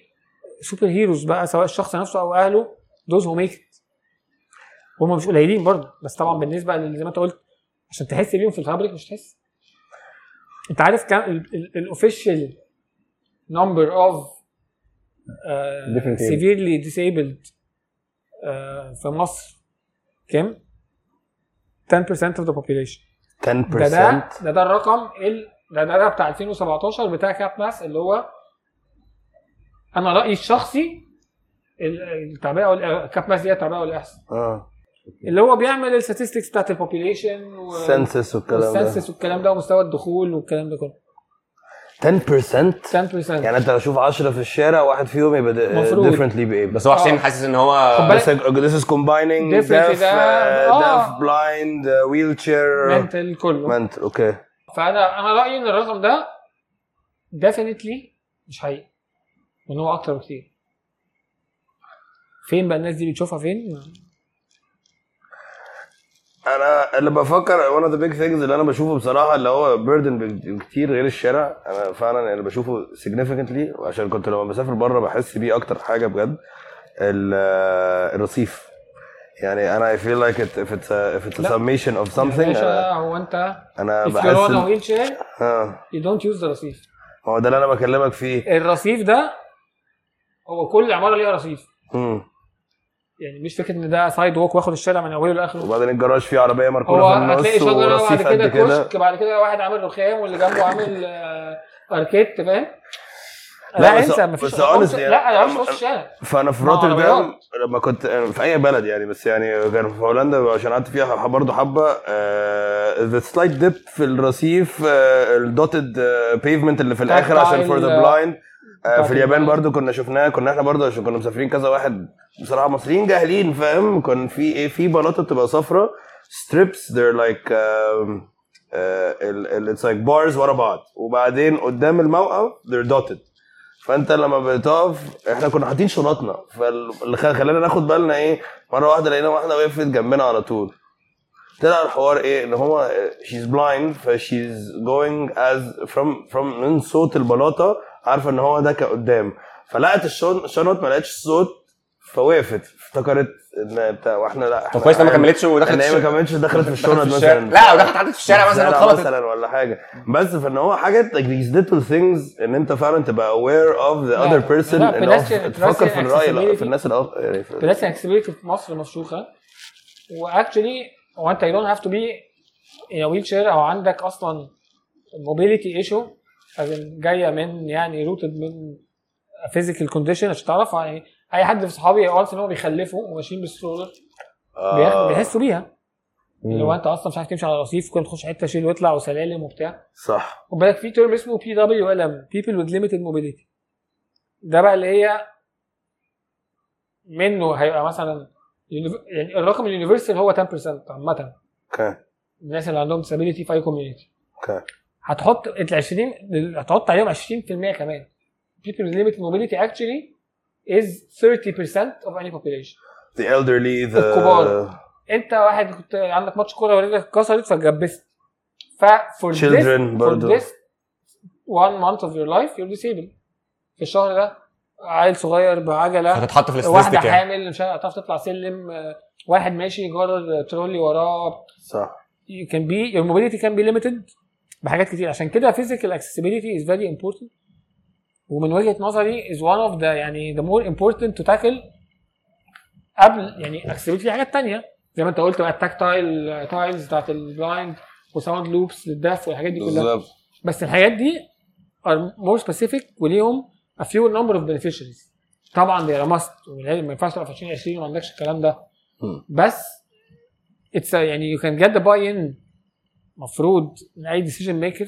super heroes بقى سواء الشخص نفسه أو أهله those who make it هم مش قليلين برضه. بس طبعا بالنسبة زي ما انت قلت عشان تحس بيهم في ال fabric مش تحس. انت عارف كام ال official number of disabled آه، في مصر كام؟ 10% of the population. 10% ده ده ده, ده الرقم ال ده ده, ده بتاع 2017 بتاع CAPMAS اللي هو أنا رأيي الشخصي ال- التعبئه CAPMAS دي التعبئه والإحصاء. آه. اللي هو بيعمل ال statistics بتاعت ال population census والكلام ده. وال census والكلام ده ومستوى الدخول والكلام ده كله. 10% 10% يعني انت لو تشوف 10 في الشارع واحد فيهم يبقى مفروض. differently abled بس هو حسين آه. حاسس إن هو deaf, ده- uh, آه. deaf, blind, uh, wheelchair, mental كله. Mental. okay فانا أنا رأيي إن الرقم ده definitely مش حقيقي. وان هو أكتر بكتير. فين بقى الناس دي بتشوفها فين؟ أنا اللي بفكر of the big things اللي أنا بشوفه بصراحة اللي هو burden بكتير غير الشارع. أنا فعلا اللي بشوفه significantly وعشان كنت لما بسافر بره بحس بيه أكتر حاجة بجد ال- الرصيف. يعني أنا I feel like it, if it's a, if it's a لا. summation of يا باشا أنا, هو أنت if you're بحس on a wheelchair آه. you don't use the رصيف. هو ده اللي أنا بكلمك فيه. الرصيف ده هو كل عمارة ليها رصيف. مم. يعني مش فكرة إن ده سايد ووك وآخد الشارع من أوله لآخره. وبعدين الجراج فيه عربية مركونة في النص هتلاقي شجره ورصيف كده كشك بعد كده واحد عامل رخام واللي جنبه عامل آه، اركيت فاهم؟ لا انسى مفيش بس يعني لا أنا مش نص الشارع فأنا في روتردام. لما كنت في أي بلد يعني بس يعني كان في هولندا عشان قعدت فيها برضه حبة ذا سلايت ديب في الرصيف الدوتد pavement اللي في الآخر عشان for the blind في اليابان ال- برضه كنا شفناه كنا إحنا برضه عشان كنا مسافرين كذا واحد بصراحة مصريين جاهلين فاهم؟ كان في إيه في بلاطة بتبقى صفراء strips they're like um, it's like bars ورا بعض. وبعدين قدام الموقف they're dotted. فأنت لما بتقف إحنا كنا حاطين شنطنا. فاللي خلانا ناخد بالنا إيه مرة واحدة لقينا واحدة وقفت جنبنا على طول. طلع الحوار إيه إن هو she's blind ف she's going as from from من صوت البلاطة عارفة إن هو ده كقدام فلقت الشن- الشنط ما لقتش الصوت فوقفت افتكرت إن بتاع وإحنا لا طب إحنا كويس ما كملتش ودخلت هي ما. كملتش دخلت في الشنط. مثلا لا ودخلت قعدت في الشارع مثلا واتخبطت مثلا ولا حاجة بس فان هو حاجات like these little things إن أنت فعلا تبقى aware of the لا، other person لا، ان تفكر في الرأي accessibility. في الناس الآخر يعني في- بلاتين accessibility في مصر مفشوخه و actually هو أنت you don't have to be in wheelchair أو عندك أصلا mobility issue جاية من يعني rooted من physical condition عشان تعرف يعني أي حد في صحابي قالت إن هو بيخلفوا وماشيين بال stroller بياخد- آه، بيحسوا بيها. اللي هو أنت أصلا مش عارف تمشي على رصيف كنت تخش حتة شيل واطلع وسلالم وبتاع. صح. خد بالك في term اسمه PWLM people with limited mobility ده بقى اللي هي منه هيبقى مثلا يعني الرقم ال universal هو 10% عامة. أوكي. الناس اللي عندهم disability في any community أوكي. هتحط ال 20 هتحط عليهم 20% كمان. People with limited mobility actually is 30% of any population. The elderly the الكبار. انت واحد كنت عندك ماتش كورة ورجلك اتكسرت فاتجبست. ف for Children this, for برضو. this one month of your life you're disabled. في الشهر ده عيل صغير بعجلة هتتحط في واحدة ال statistic يعني. حامل مش هتعرف تطلع سلم واحد ماشي جرر ترولي وراه. صح. You can be your mobility can be limited. بحاجات كتير. عشان كده physical accessibility is very important. ومن وجهة نظري is one of the يعني the more important to tackle قبل يعني accessibility في حاجات تانية. زي ما انت قلت بقى ال tactile tiles بتاعت ال blind و sound loops لل deaf والحاجات دي كلها. بالظبط. بس الحاجات دي are more specific وليهم a few number of beneficiaries. طبعا a must. ولازم- ما ينفعش تبقى في 2020 وما عندكش الكلام ده. بس it's a, يعني you can get the buy-in مفروض من أي decision maker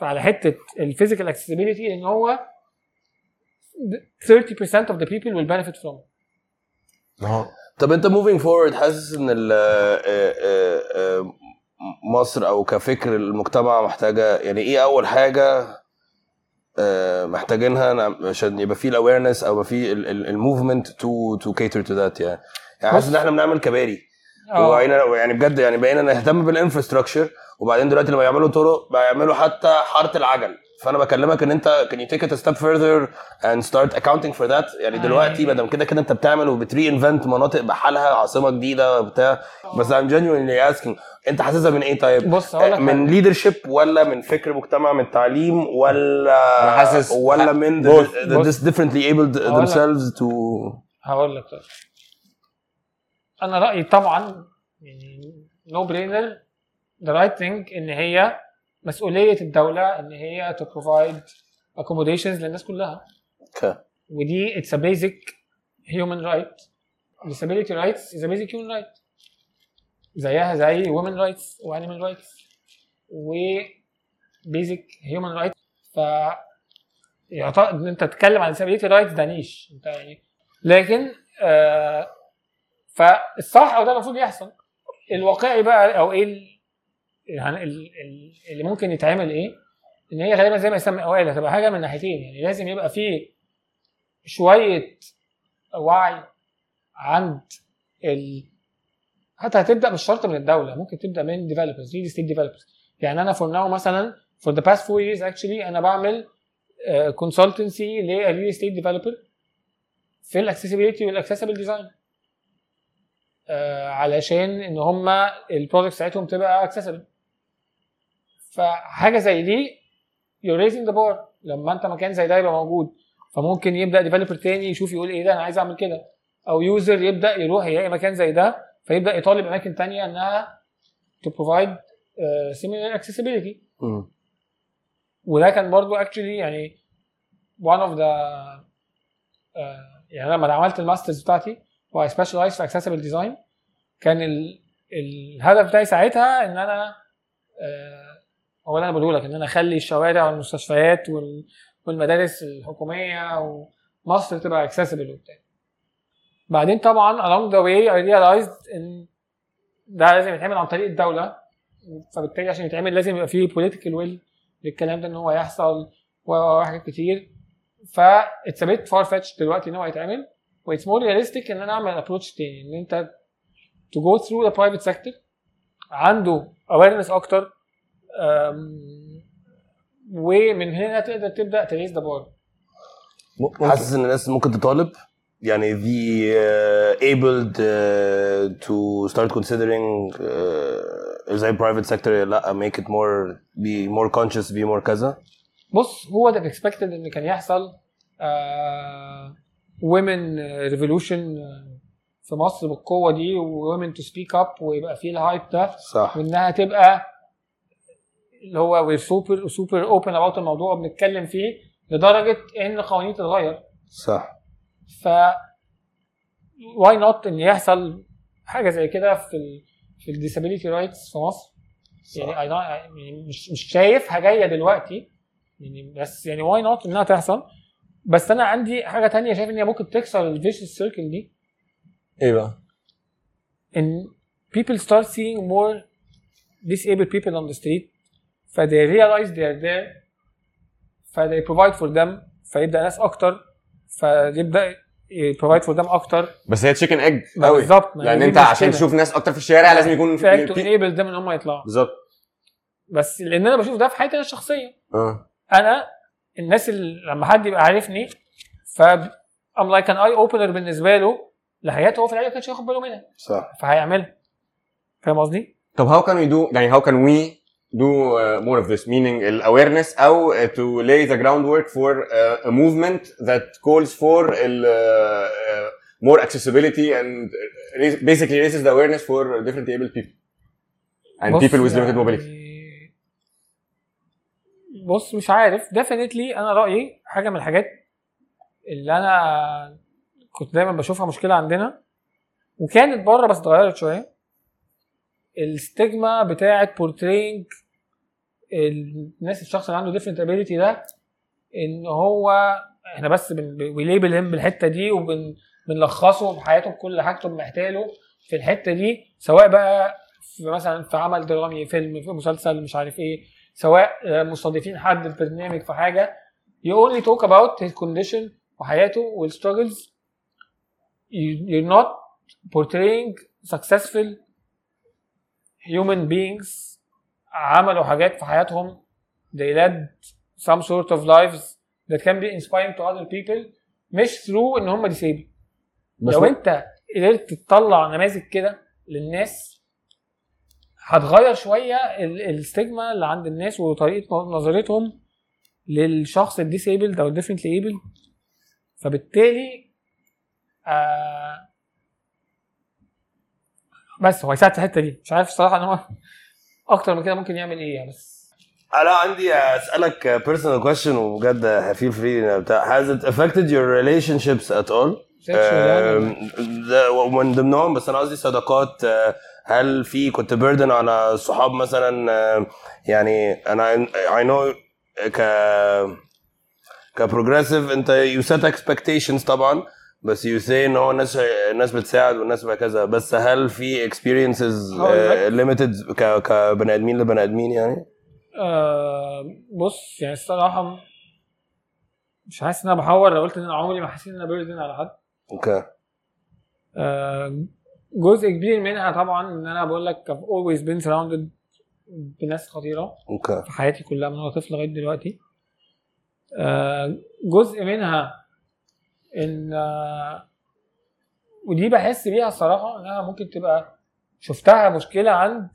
فعلى حتة ال physical accessibility إن هو 30% of the people will benefit from it. أهو. طب أنت moving forward حاسس إن ال- آه، آه، آه، مصر أو كفكر المجتمع محتاجة يعني إيه أول حاجة محتاجينها عشان يبقى في ال awareness أو يبقى في ال movement to to cater to that يعني يعني حاسس إن إحنا بنعمل كباري وبقينا يعني بجد يعني بقينا نهتم بال infrastructure وبعدين دلوقتي لما يعملوا طرق بيعملوا حتى حارة العجل. فأنا بكلمك إن أنت can you take it a step further and start accounting for that يعني دلوقتي ما دام كده كده أنت بتعمل وبتري انفنت مناطق بحالها عاصمة جديدة بتاع بس I'm genuinely asking أنت حاسسها من إيه طيب؟ بص من ليدرشيب ولا من فكر مجتمع من تعليم ولا أنا حاسس- ولا من the, the, بص. this differently لك. themselves to هقول لك. أنا رأيي طبعا يعني نو برينر ذا رايت ثينج إن هي مسؤولية الدولة إن هي to provide accommodations للناس كلها. Okay. ودي it's a basic human right disability rights is a basic human right زيها زي women rights و animal rights و basic human rights. ف يعطى إن أنت تتكلم عن disability rights ده niche. أنت يعني لكن آه فالصح أو ده المفروض يحصل. الواقعي بقى أو إيه يعني ال- ال- اللي ممكن يتعمل إيه؟ إن هي غالبا زي ما يسمى أوائل هتبقى حاجة من ناحيتين. يعني لازم يبقى فيه شوية وعي عند ال حتى هتبدأ مش شرط من الدولة. ممكن تبدأ من developers real estate developers يعني أنا for now مثلا for the past four years actually أنا بعمل consultancy لل real estate developer في ال accessibility وال accessible design علشان إن هم ال products بتاعتهم تبقى accessible فحاجة زي دي you're raising the bar. لما أنت مكان زي ده يبقى موجود. فممكن يبدأ developer تاني يشوف يقول إيه ده أنا عايز أعمل كده. أو user يبدأ يروح يلاقي مكان زي ده فيبدأ يطالب أماكن تانية إنها uh, similar accessibility. mm. وده كان برضو actually يعني one of the آه، يعني لما عملت ال masters بتاعتي و I specialized في accessible design كان ال... الهدف بتاعي ساعتها إن أنا آه، هو اللي أنا بقوله لك إن أنا أخلي الشوارع والمستشفيات وال... والمدارس الحكومية ومصر تبقى accessible وبتاع. بعدين طبعا along the way I realized إن ده لازم يتعمل عن طريق الدولة فبالتالي عشان يتعمل لازم يبقى فيه political will للكلام ده إن هو يحصل وحاجات كتير. ف اتس بيت فار فetched دلوقتي إن هو يتعمل. و it's more realistic ان أنا اعمل approach تاني ان انت to go through the private sector عنده awareness أكتر ومن هنا تقدر تبدأ ت raise the bar حاسس إن الناس ممكن تطالب؟ يعني the uh, abled uh, to start considering uh, زي private sector لا make it more be more conscious be more كذا؟ بص هو ده expected إن كان يحصل آه women revolution في مصر بالقوة دي و women to speak up ويبقى فيه ال hype ده صح. وإنها تبقى اللي هو we're super super open about الموضوع وبنتكلم فيه لدرجة إن القوانين تتغير. صح. ف why not إن يحصل حاجة زي كده في ال في ال disability rights في مصر؟ يعني I don't- يعني مش مش شايفها جاية دلوقتي. يعني بس يعني why not إنها تحصل؟ بس أنا عندي حاجة تانية شايف ان هي ممكن تكسر ال vicious circle دي. إيه بقى؟ إن people start seeing more disabled people on the street ف they realize they are there ف they provide for them فيبدأ ناس أكتر فيبدأ provide for them أكتر. بس هي chicken egg قوي. بالظبط لأن دي أنت عشان. تشوف ناس أكتر في الشارع لازم يكون في في enable them إن هم يطلعوا. بالظبط. بس لأن أنا بشوف ده في حياتي أنا الشخصية. آه. أنا الناس اللي لما حد يبقى عارفني ف I'm like an eye opener بالنسبة له لحياته هو في العيله ما كانش ياخد باله منها صح فهيعملها فاهم قصدي؟ طب how can we do يعني how can we do uh, more of this meaning awareness أو uh, to lay the groundwork for uh, a movement that calls for ال, uh, uh, more accessibility and uh, basically raises the awareness for different able people and people with limited mobility يعني- بص مش عارف. Definitely أنا رأيي حاجة من الحاجات اللي أنا كنت دايما بشوفها مشكلة عندنا وكانت بره بس اتغيرت شوية ال stigma بتاعه portraying الناس الشخص اللي عنده different ability ده إن هو إحنا بس بن label هم بالحتة دي وبنلخصه بحياته بكل حاجته بمحتاله في الحتة دي سواء بقى في مثلا في عمل درامي فيلم في مسلسل مش عارف إيه. سواء آه، مستضيفين حد في برنامج في حاجة you only talk about his condition وحياته والstruggles You- you're not portraying successful human beings عملوا حاجات في حياتهم they led some sort of lives that can be inspiring to other people مش through ان هم disabled لو انت قدرت تطلع نماذج كده للناس هتغير شوية ال- ال stigma اللي عند الناس وطريقة نظرتهم للشخص ال disabled أو ال differently abled فبالتالي آه بس هو هيساعد في الحتة دي. مش عارف الصراحه إن هو أكتر من كده ممكن يعمل إيه يعني. بس أنا عندي أسألك personal question وبجد feel free. بتاع has it affected your relationships at all؟ يعني ده من ضمنهم بس أنا قصدي صداقات آه، هل في كنت بيردن على صحاب مثلا؟ يعني أنا I know ك كبروجريسيف أنت you set expectations طبعا بس you say ان هو الناس الناس بتساعد والناس كذا. بس هل في experiences limited ك كبني آدمين لبني آدمين يعني؟ آه بص يعني الصراحة مش حاسس إن أنا بحور. لو قلت إن أنا عمري ما حسيت إن أنا burden على حد. okay آه، جزء كبير منها طبعا إن أنا بقول لك I've always been surrounded بناس خطيرة okay. في حياتي كلها من وأنا طفل لغاية دلوقتي. آه، جزء منها إن آه، ودي بحس بيها الصراحة انها ممكن تبقى شفتها مشكلة عند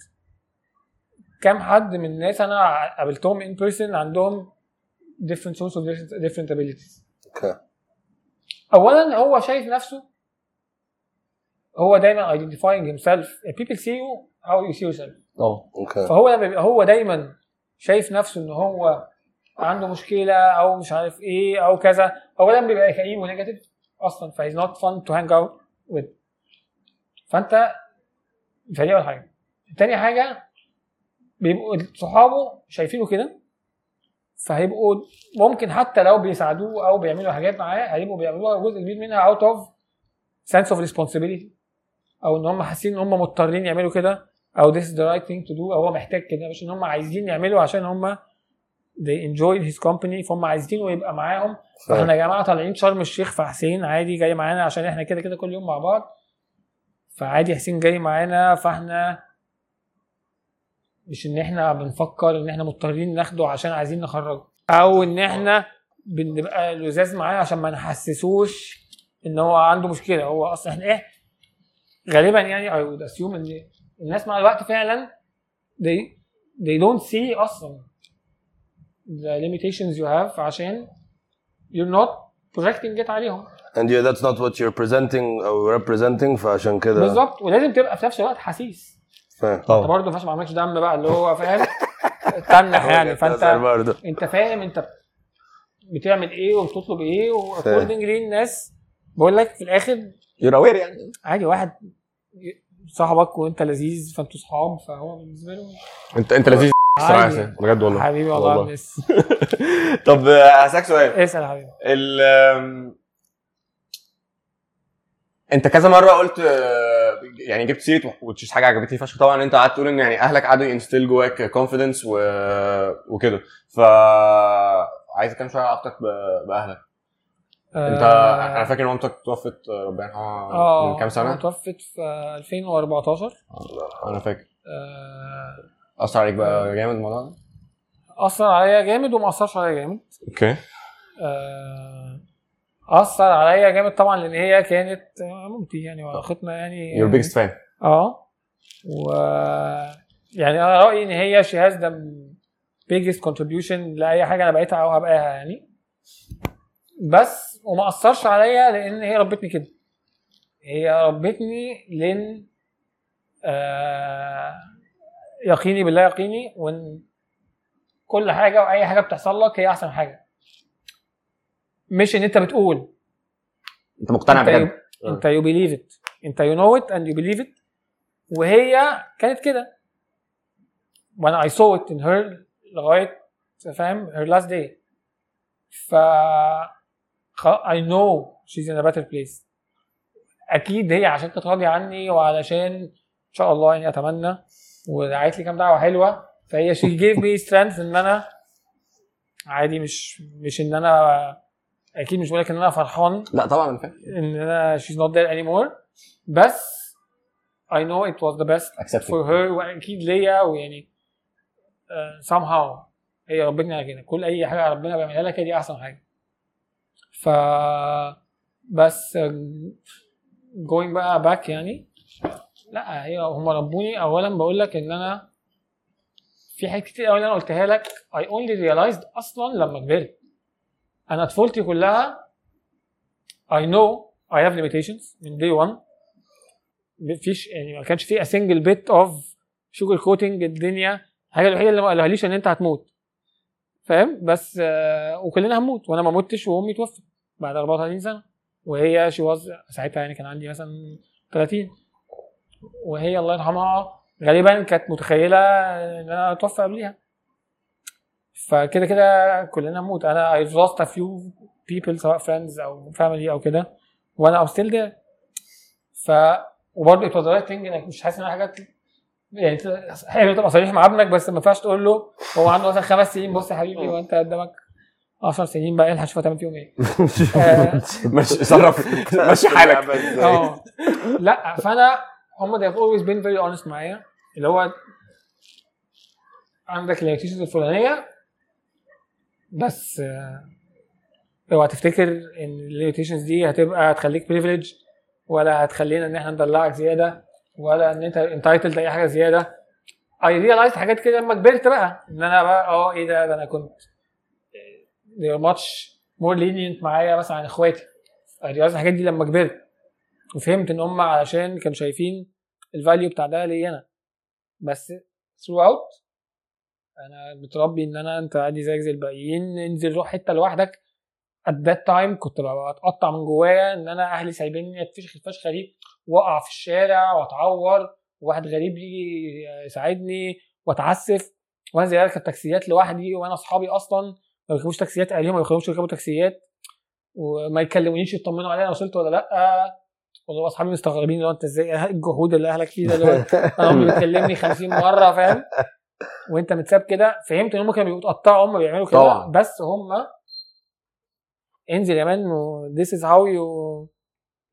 كام حد من الناس أنا قابلتهم in person عندهم different source of different, different abilities. okay. اولا هو شايف نفسه هو دايما identifying himself. People see you how you see yourself. آه okay فهو لما بيبقى هو دايما شايف نفسه إن هو عنده مشكلة أو مش عارف إيه أو كذا. اولا بيبقى كئيب و negative أصلا ف he's not fun to hang out with. فأنت فدي اول حاجة. تاني حاجة بيبقوا صحابه شايفينه كده فهيبقوا ممكن حتى لو بيساعدوه أو بيعملوا حاجات معاه هيبقوا بيعملوها جزء كبير منها out of sense of responsibility. أو ان هم حاسين ان هم مضطرين يعملوا كده أو this is the right thing to do أو هو محتاج كده مش ان هم عايزين يعملوا عشان هم they enjoy his company فهم عايزينه يبقى معاهم. فاحنا يا جماعة طالعين شرم الشيخ فحسين عادي جاي معانا عشان إحنا كده كده كل يوم مع بعض. فعادي حسين جاي معانا فاحنا مش ان إحنا بنفكر ان إحنا مضطرين ناخده عشان عايزين نخرجه. أو ان إحنا بنبقى لزاز معاه عشان ما نحسسوش ان هو عنده مشكلة. هو أصلا إحنا إيه غالبا يعني I would assume إن الناس مع الوقت فعلا they they don't see أصلا the limitations you have عشان you're not projecting it عليهم. And you that's not what you're presenting أو representing فعشان كده بالظبط. ولازم تبقى في نفس الوقت حسيس. فاهم. أنت برضه ما ينفعش ما عملكش دم بقى اللي هو فاهم؟ تنح يعني. فأنت أنت فاهم أنت بتعمل إيه وبتطلب إيه و accordingly الناس بقول لك في الآخر you're aware يعني. عادي واحد صاحبك وانت لذيذ فانتوا صحاب فهو بالنسبة له انت انت لذيذ عادي. حسين بجد والله. حبيبي والله والله. مس طب هسألك سؤال. اسأل يا حبيبي. ال انت كذا مرة قلت يعني جبت سيرة وتشيز حاجة عجبتني فشخ طبعا انت قعدت تقول إن يعني أهلك قعدوا ي instill جواك confidence و... وكده. ف عايز أتكلم شوية على علاقتك بأهلك. انت أنا فاكر ان مامتك توفت آه، ربنا يرحمها آه من كام سنة؟ توفت في 2014 أنا فاكر. آه، أثر عليك بقى جامد الموضوع ده؟ أثر عليا جامد وما أثرش عليا جامد. okay. آه، أثر عليا جامد طبعا لأن هي كانت مامتي يعني وأختنا يعني. your biggest fan آه و يعني أنا رأيي إن هي she has the biggest contribution لأي حاجة أنا بقيتها أو هبقاها يعني. بس وما أثرش عليا لأن هي ربتني كده. هي ربتني لأن آه يقيني بالله يقيني وإن كل حاجة وأي حاجة بتحصل لك هي أحسن حاجة. مش إن أنت بتقول. أنت مقتنع you- أنت you believe it أنت you know it and you believe it وهي كانت كده. وأنا I saw it in her لغاية فاهم her last day ف I know she's in better place أكيد هي عشان كانت راضية عني وعلشان إن شاء الله يعني أتمنى ودعت لي كام دعوة حلوة. فهي she gave me strength إن أنا عادي مش مش إن أنا أكيد مش بقول لك إن أنا فرحان. لا طبعا أنا فاهم. إن أنا she's not there anymore. بس I know it was the best accept for her وأكيد ليا ويعني uh, somehow هي ربتني على كده كل أي حاجة ربنا بيعملها لك هي دي أحسن حاجة. ف بس going بقى back يعني. لا هي هم ربوني. اولا بقول لك إن أنا في حاجات كتير قوي أنا قلتها لك. I only realized أصلا لما كبرت. أنا طفولتي كلها I know I have limitations من day one. مفيش يعني ما كانش في single bit of sugar coating الدنيا. الحاجة الوحيدة اللي ما قالهاليش إن أنت هتموت. فاهم؟ بس آه وكلنا هنموت وأنا ما متش وأمي توفت بعد 34 سنة. وهي شي واز ساعتها يعني كان عندي مثلا 30 وهي الله يرحمها غالبا كانت متخيلة إن أنا أتوفى قبليها. فكده كده كلنا نموت أنا I've lost a few people سواء friends أو family أو كده. وأنا I'm still there. ف وبرضه إنك مش حاسس إن حاجات يعني حلو تبقى صريح مع ابنك بس ما ينفعش تقول له هو عنده مثلا خمس سنين بص يا حبيبي وانت قدامك 10 سنين بقى الحق شوف هتعمل فيهم إيه ماشي صرف. ماشي حالك. آه. لا فانا هم they have always been very honest معايا اللي هو عندك ال limitations الفلانية بس آه، اوعى تفتكر ان ال limitations دي هتبقى هتخليك privileged ولا هتخلينا ان إحنا ندلعك زيادة. ولا إن أنت entitled اي حاجة زيادة. I realized حاجات كده لما كبرت بقى إن أنا بقى آه إيه ده ده أنا كنت much more lenient معايا مثلا عن إخواتي. I realized الحاجات دي لما كبرت. وفهمت إن هم علشان كانوا شايفين ال value بتاع ده ليا أنا. بس throughout أنا متربي إن أنا أنت عادي زيك زي الباقيين انزل روح حتة لوحدك. At that time كنت ببقى أتقطع من جوايا إن أنا أهلي سايبيني اتفشخ الفشخه دي. واقع في الشارع واتعور وواحد غريب يجي يساعدني واتعسف وانزل اركب تاكسيات لوحدي وأنا اصحابي أصلا ما بيركبوش تاكسيات اهاليهم ما بيخلوش يركبوا تاكسيات وما يكلمونيش يطمنوا عليا أنا وصلت ولا لأ؟ والله اصحابي مستغربين هو انت إزاي؟ إيه الجهود اللي اهلك فيه ده اللي أنا امي بتكلمني 50 مرة فاهم؟ وانت متساب كده. فهمت ان هم كانوا بيبقوا اتقطعوا هم بيعملوا كده. بس هم انزل يا مان this is how you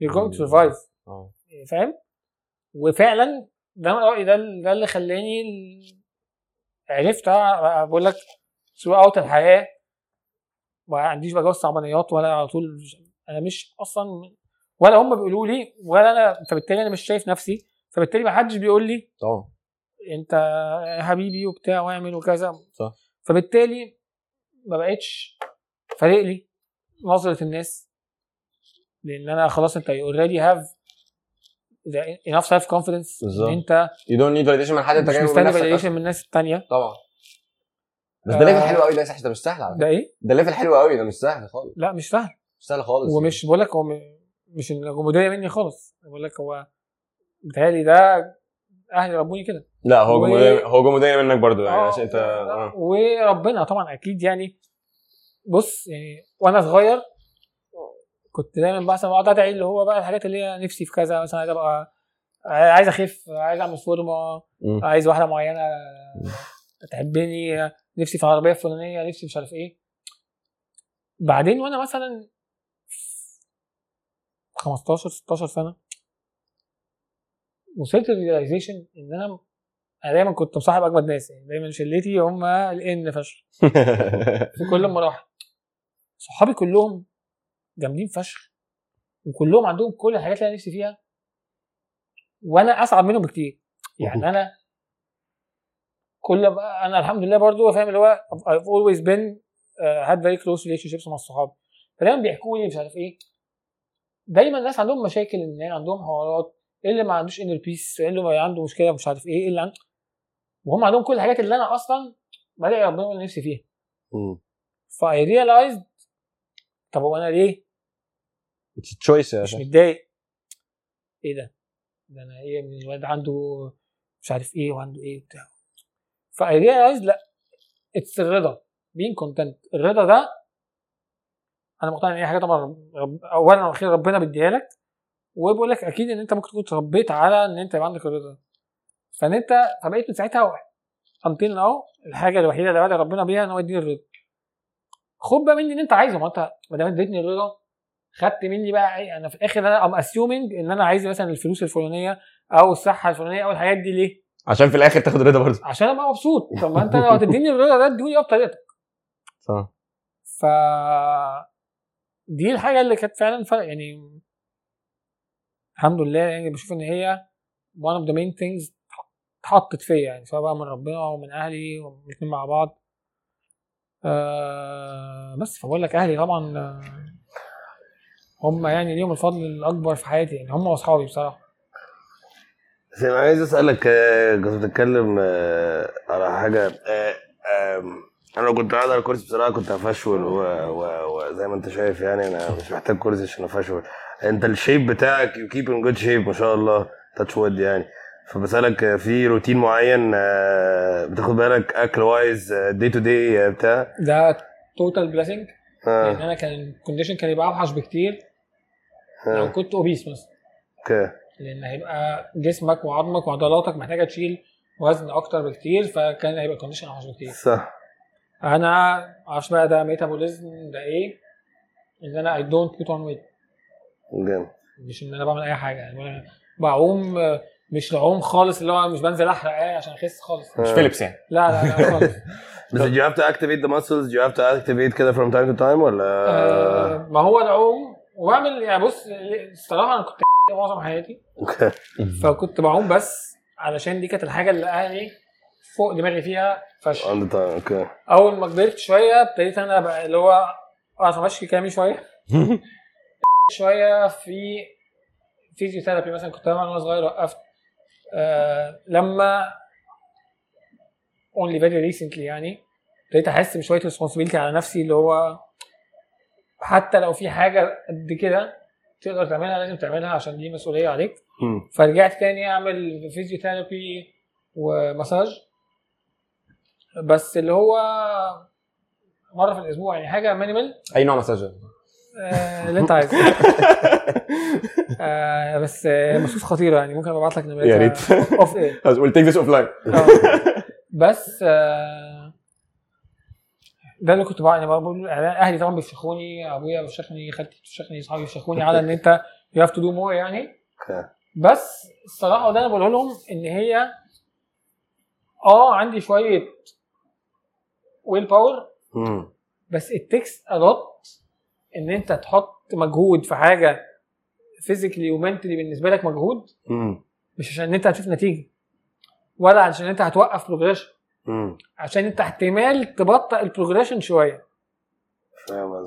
you're going to survive. آه. فاهم؟ وفعلا ده من رأيي ده ده اللي خلاني عرفت بقول لك throughout الحياة ما عنديش بقى صعبانيات ولا على طول أنا مش أصلا ولا هم بيقولوا لي ولا أنا فبالتالي أنا مش شايف نفسي فبالتالي ما حدش بيقول لي طبعا. أنت حبيبي وبتاع واعمل وكذا. صح. فبالتالي ما بقتش فارق لي نظرة الناس لأن أنا خلاص أنت already have enough self confidence بالظبط. ان انت you don't need validation من حد انت من مستني أصلاً. من الناس التانية. طبعا. بس ده level آه. حلو قوي ده ده مش سهل على فكرة. ده إيه؟ ده level حلو قوي ده مش سهل خالص. لا مش سهل. مش سهل خالص ومش بقول لك هو مش الجمودية مني خالص. بقول لك هو بيتهيألي ده أهلي ربوني كده. لا هو و- هو جمودية منك برضو يعني آه، عشان انت آه. وربنا طبعا أكيد يعني. بص يعني وأنا صغير كنت دايما مثلا بقعد أدعي اللي هو بقى الحاجات اللي هي نفسي في كذا مثلا عايز أبقى عايز أخف عايز أعمل فورمه. عايز واحدة معينة تحبني نفسي في العربيه الفلانيه نفسي مش عارف إيه. بعدين وأنا مثلا 15 16 سنة وصلت الريلايزيشن إن أنا أنا دايما كنت مصاحب أجمد ناس يعني دايما شلتي هم الان فشخ. في كل المراحل صحابي كلهم جامدين فشخ. وكلهم عندهم كل الحاجات اللي أنا نفسي فيها. وأنا أصعب منهم بكتير. يعني أنا كل أنا الحمد لله برضو فاهم؟ اللي هو I've always been uh, had very close relationships مع الصحاب. فدايما بيحكوا لي مش عارف إيه. دايما الناس عندهم مشاكل إن عندهم حوارات اللي ما عندوش inner peace اللي ما عنده مشكلة مش عارف إيه اللي عنده وهم عندهم كل الحاجات اللي أنا أصلا بلاقي ربنا نفسي فيها. مم. ف I realized طب هو أنا ليه؟ It's a choice يا مش. متضايق. إيه ده؟ ده أنا إيه من الواد عنده مش عارف إيه وعنده إيه وبتاع. ف I realized لأ it's الرضا being content الرضا ده أنا مقتنع إن هي حاجة طبعا رب... اولا وأخيرا ربنا بيديها لك وبقول لك أكيد إن أنت ممكن تكون اتربيت على إن أنت يبقى عندك الرضا. فإن أنت فبقيت من ساعتها انتين اهو الحاجة الوحيدة اللي بدأ ربنا بيها إن هو يديني الرضا. خد بقى مني اللي انت عايزه. ما انت ما دام اديتني الرضا خدت مني بقى إيه أنا في الآخر أنا I'm assuming ان أنا عايز مثلا الفلوس الفلانية أو الصحة الفلانية أو الحاجات دي ليه؟ عشان في الآخر تاخد رضا برضه. عشان أبقى مبسوط. طب ما انت لو هتديني الرضا ده اديني بقى بطريقتك صح. ف دي الحاجة اللي كانت فعلا فرق. يعني الحمد لله يعني بشوف إن هي one of the main things اتحطت فيا يعني سواء بقى من ربنا ومن أهلي والاثنين مع بعض. آه بس فبقول لك أهلي طبعا آه، هم يعني ليهم الفضل الأكبر في حياتي يعني هم وأصحابي بصراحة. بس أنا عايز أسألك آه، كنت بتتكلم على حاجة أنا لو كنت قاعد على الكرسي بصراحة كنت هفشول وزي ما أنت شايف يعني أنا مش محتاج كرسي عشان أفشول. أنت ال shape بتاعك you keep in good shape ما شاء الله touch wood يعني. فبسألك آه، في روتين معين آه، بتاخد بالك اكل wise day to day بتاع؟ ده total blessing لأن آه أنا كان ال condition كان يبقى أوحش بكتير. لو آه، كنت obese مثلا. okay. لأن هيبقى جسمك وعظمك وعضلاتك محتاجة تشيل وزن أكتر بكتير فكان هيبقى ال condition أوحش بكتير. صح. أنا معرفش بقى ده metabolism ده إيه؟ إن أنا I don't put on weight جامد. مش إن أنا بعمل أي حاجة. يعني بعوم آه، مش بعوم خالص اللي هو مش بنزل أحرق إيه عشان أخس خالص. مش آه. Phelps يعني. لا لا لا خالص. بس do you have to activate the muscles? do you have to activate كده from time to time ولا؟ آه، ما هو العوم وبعمل يعني بص الصراحة أنا كنت معظم حياتي. okay فكنت بعوم بس علشان دي كانت الحاجة اللي أهلي فوق دماغي فيها فشخ. okay أول ما كبرت شوية ابتديت أنا بقى اللي هو أعرف أمشي كلامي شوية. شوية في physiotherapy مثلا كنت بعمل وأنا صغير وقفت لما only very recently يعني ابتديت أحس بشوية responsibility على نفسي اللي هو حتى لو في حاجة قد كده تقدر تعملها لازم تعملها عشان دي مسؤولية عليك. فرجعت تاني أعمل physiotherapy ومساج بس اللي هو مرة في الأسبوع يعني حاجة minimal أي نوع مساج آه اللي انت عايزه آه بس آه masseuse خطيرة يعني ممكن أبعت لك نمرتها يا ريت. اوف إيه we'll take this offline آه. بس آه ده اللي كنت بقى يعني بقول أهلي طبعا بيفشخوني أبويا بيفشخني خالتي بتفشخني اصحابي بيفشخوني على إن أنت you have to do more يعني بس الصراحة وده أنا بقوله لهم إن هي آه عندي شوية will power مم. بس it takes a lot إن أنت تحط مجهود في حاجة physically و mentally بالنسبة لك مجهود مم. مش عشان أنت هتشوف نتيجة ولا عشان أنت هتوقف progression. عشان أنت احتمال تبطئ ال progression شوية فاهم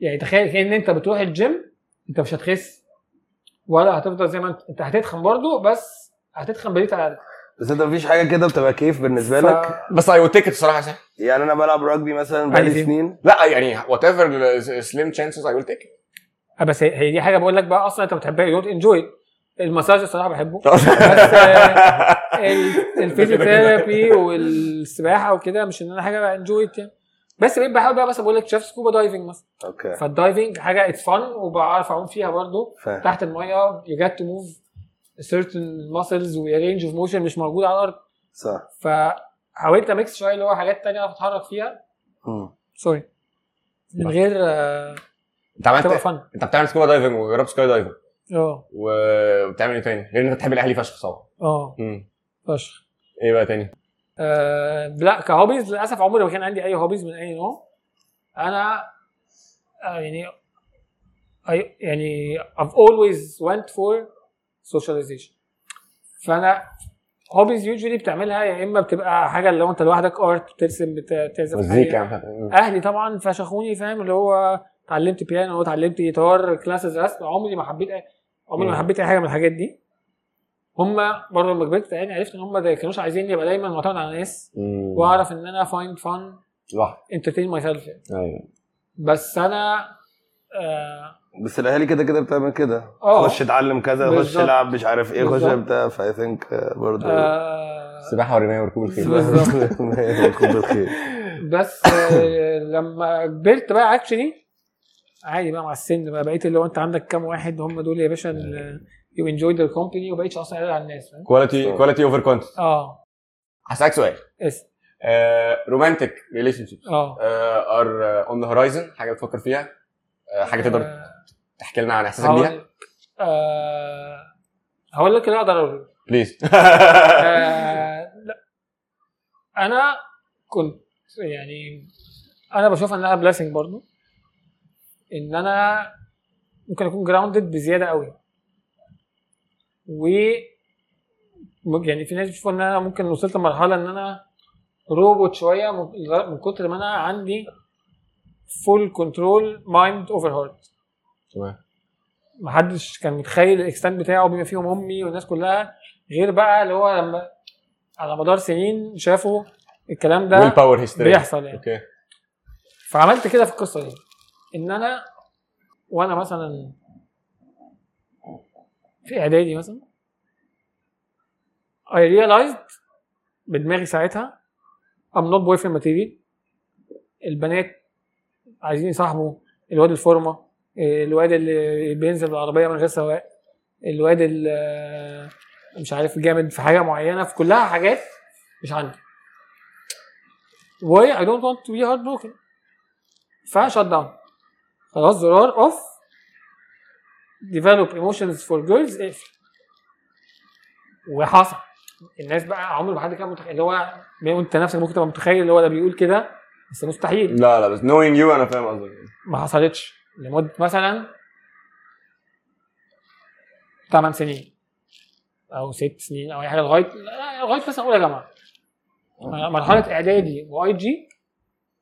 يعني تخيل كأن أنت بتروح الجيم أنت مش هتخس ولا هتفضل زي ما أنت أنت هتتخن برضو بس هتتخن ب rate أقل بس انت مفيش حاجة كده بتبقى كيف بالنسبة ف- لك؟ بس take it الصراحه صح؟ يعني أنا بلعب rugby مثلا بقالي. سنين. لا يعني slim chances I will take it. آه، بس هي هي دي حاجة بقول لك بقى أصلا أنت بتحبها. you enjoy المساج الصراحة بحبه. بس آه، ال- ال physiotherapy والسباحة وكده مش إن أنا حاجة enjoy يعني. بس بقيت بحاول بقى مثلا بقول لك شاف scuba diving مثلا. okay. فال diving حاجة it's fun وبعرف أعوم فيها برضو. فاهم. تحت المية you get to move certain muscles و range of motion مش موجود على الأرض. صح. فحاولت ا mix شوية اللي هو حاجات تانية أعرف أتحرك فيها. sorry من غير آه، أنت عملت أنت بتعمل scuba diving وجربت sky diving آه. وبتعمل إيه تاني؟ غير ان انت بتحب الأهلي فشخ طبعا آه. فشخ. إيه بقى تاني؟ آه لا ك hobbies للأسف عمري ما كان عندي أي hobbies من أي نوع. أنا آه يعني I, يعني I've always went for socialization. فأنا hobbies usually بتعملها يا إما بتبقى حاجة اللي هو أنت لوحدك art بترسم بت- تعزف مزيكا أهلي طبعا فشخوني فاهم؟ اللي هو اتعلمت بيانو اتعلمت جيتار classes رسم. عمري ما حبيت. عمري ما. حبيت أي حاجة من الحاجات دي. هم برضه لما كبرت يعني عرفت إن هم ما كانوش عايزين يبقى دايما معتمد على ناس. وأعرف إن أنا find fun لوحدك entertain myself أيوه. بس أنا آه بس الاهالي كده كده بتعمل كده. آه. خش اتعلم كذا خش. العب مش عارف إيه خش. بتاع ف I think برضه آه السباحه والرمايه وركوب الخيل. بالظبط. ركوب الخيل. بس آه لما كبرت بقى actually عادي بقى مع السن بقى بقيت اللي هو انت عندك كام واحد هم دول يا باشا you enjoy the company وبقيتش أصلا على الناس quality quality over quantity آه. هسألك سؤال. is. romantic relationships آه. are on the horizon حاجة بتفكر فيها؟ آه، حاجة تقدر آه، تحكي لنا عن إحساسك بيها؟ هقول آه هقول لك اللي أقدر أقوله. please آه، لا. أنا كنت يعني أنا بشوف انها blessing برضو إن أنا ممكن أكون grounded بزيادة قوي و يعني في ناس بتشوف إن أنا ممكن وصلت لمرحلة إن أنا روبوت شوية من من كتر ما أنا عندي full control mind over heart تمام. محدش كان متخيل ال extent بتاعه بما فيهم أمي والناس كلها غير بقى اللي هو لما على مدار سنين شافوا الكلام ده over history بيحصل يعني. okay. فعملت كده في القصة دي إن أنا وأنا مثلا في إعدادي مثلا I realized بدماغي ساعتها I'm not boyfriend material البنات عايزين يصاحبوا الواد الفورمة. الواد اللي بينزل بالعربية من غير سواق الواد اللي مش عارف جامد في حاجة معينة في كلها حاجات مش عندي. و I don't want to be heartbroken. فشت داون خلاص زرار off develop emotions for girls. اقفل وحصل. الناس بقى عمر ما حد كان متخيل اللي هو انت نفسك ممكن تبقى متخيل اللي هو ده بيقول كده بس مستحيل. لا لا بس knowing you أنا فاهم قصدك. ما حصلتش. لمدة مثلا 8 سنين أو 6 سنين أو أي حاجة لغايه لغاية مثلا أولى جامعة. مرحلة إعدادي واي جي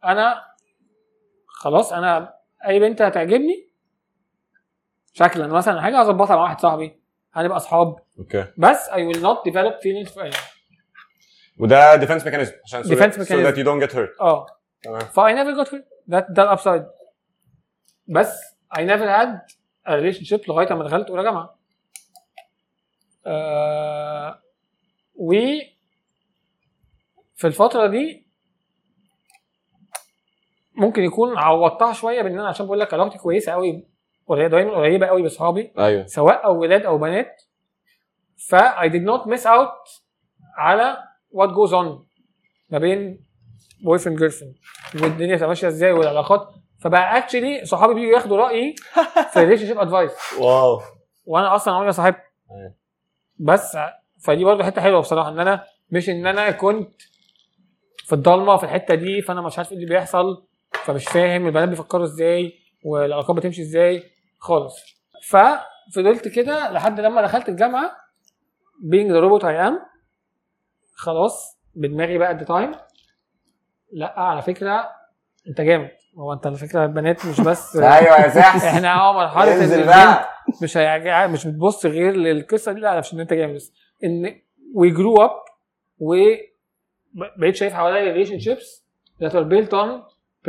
أنا خلاص أنا أي بنت هتعجبني شكلا. مثلا حاجة هظبطها مع واحد صاحبي هنبقى أصحاب. okay. بس will not develop feelings for anyone وده defense mechanism عشان so, Defense that, so that you don't get hurt. آه. تمام. ف I never got hurt ده ده ال upside بس I never had relationship لغاية ما دخلت أولى جامعة. آه و في الفترة دي ممكن يكون عوضتها شوية بإن أنا عشان بقول لك علاقتي كويسة قوي دايما قريبة قوي بأصحابي أيوه. سواء أو ولاد أو بنات. ف I did not miss out على what goes on ما بين boyfriend girlfriend والدنيا ماشية إزاي والعلاقات فبقى actually صحابي بيجوا ياخدوا رأيي في relationship advice واو. وأنا أصلا عمري ما صاحبت. بس فدي برضه حتة حلوة بصراحة إن أنا مش إن أنا كنت في الضلمة في الحتة دي فأنا مش عارف إيه اللي بيحصل فمش فاهم البنات بيفكروا إزاي والعلاقات بتمشي إزاي خالص. ففضلت كده لحد لما دخلت الجامعة being the robot I am خلاص بدماغي بقى at the time. لأ على فكرة أنت جامد. هو انت على فكره البنات مش بس أيوه يا سحس إحنا آه مرحلة إن انزل بقى. مش هيعجع مش بتبص غير للقصة دي لا مش ان انت جامد. بس إن we grow up وبقيت شايف حواليا relationships that are built on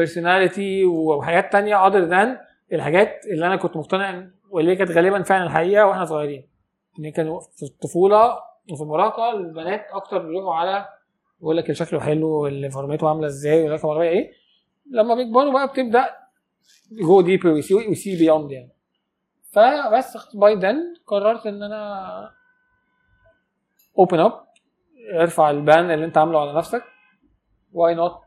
personality وحاجات تانية other than الحاجات اللي أنا كنت مقتنع واللي كانت غالبا فعلا الحقيقة وإحنا صغيرين. إن كانوا في الطفولة وفي المراهقة البنات أكتر بيروحوا على بيقول لك شكله حلو واللي فورمته عاملة إزاي واللي رقم إيه؟ لما بيكبروا بقى بتبدأ go deeper و see beyond يعني. فبس by then قررت إن أنا open up ارفع ال ban اللي أنت عامله على نفسك. why not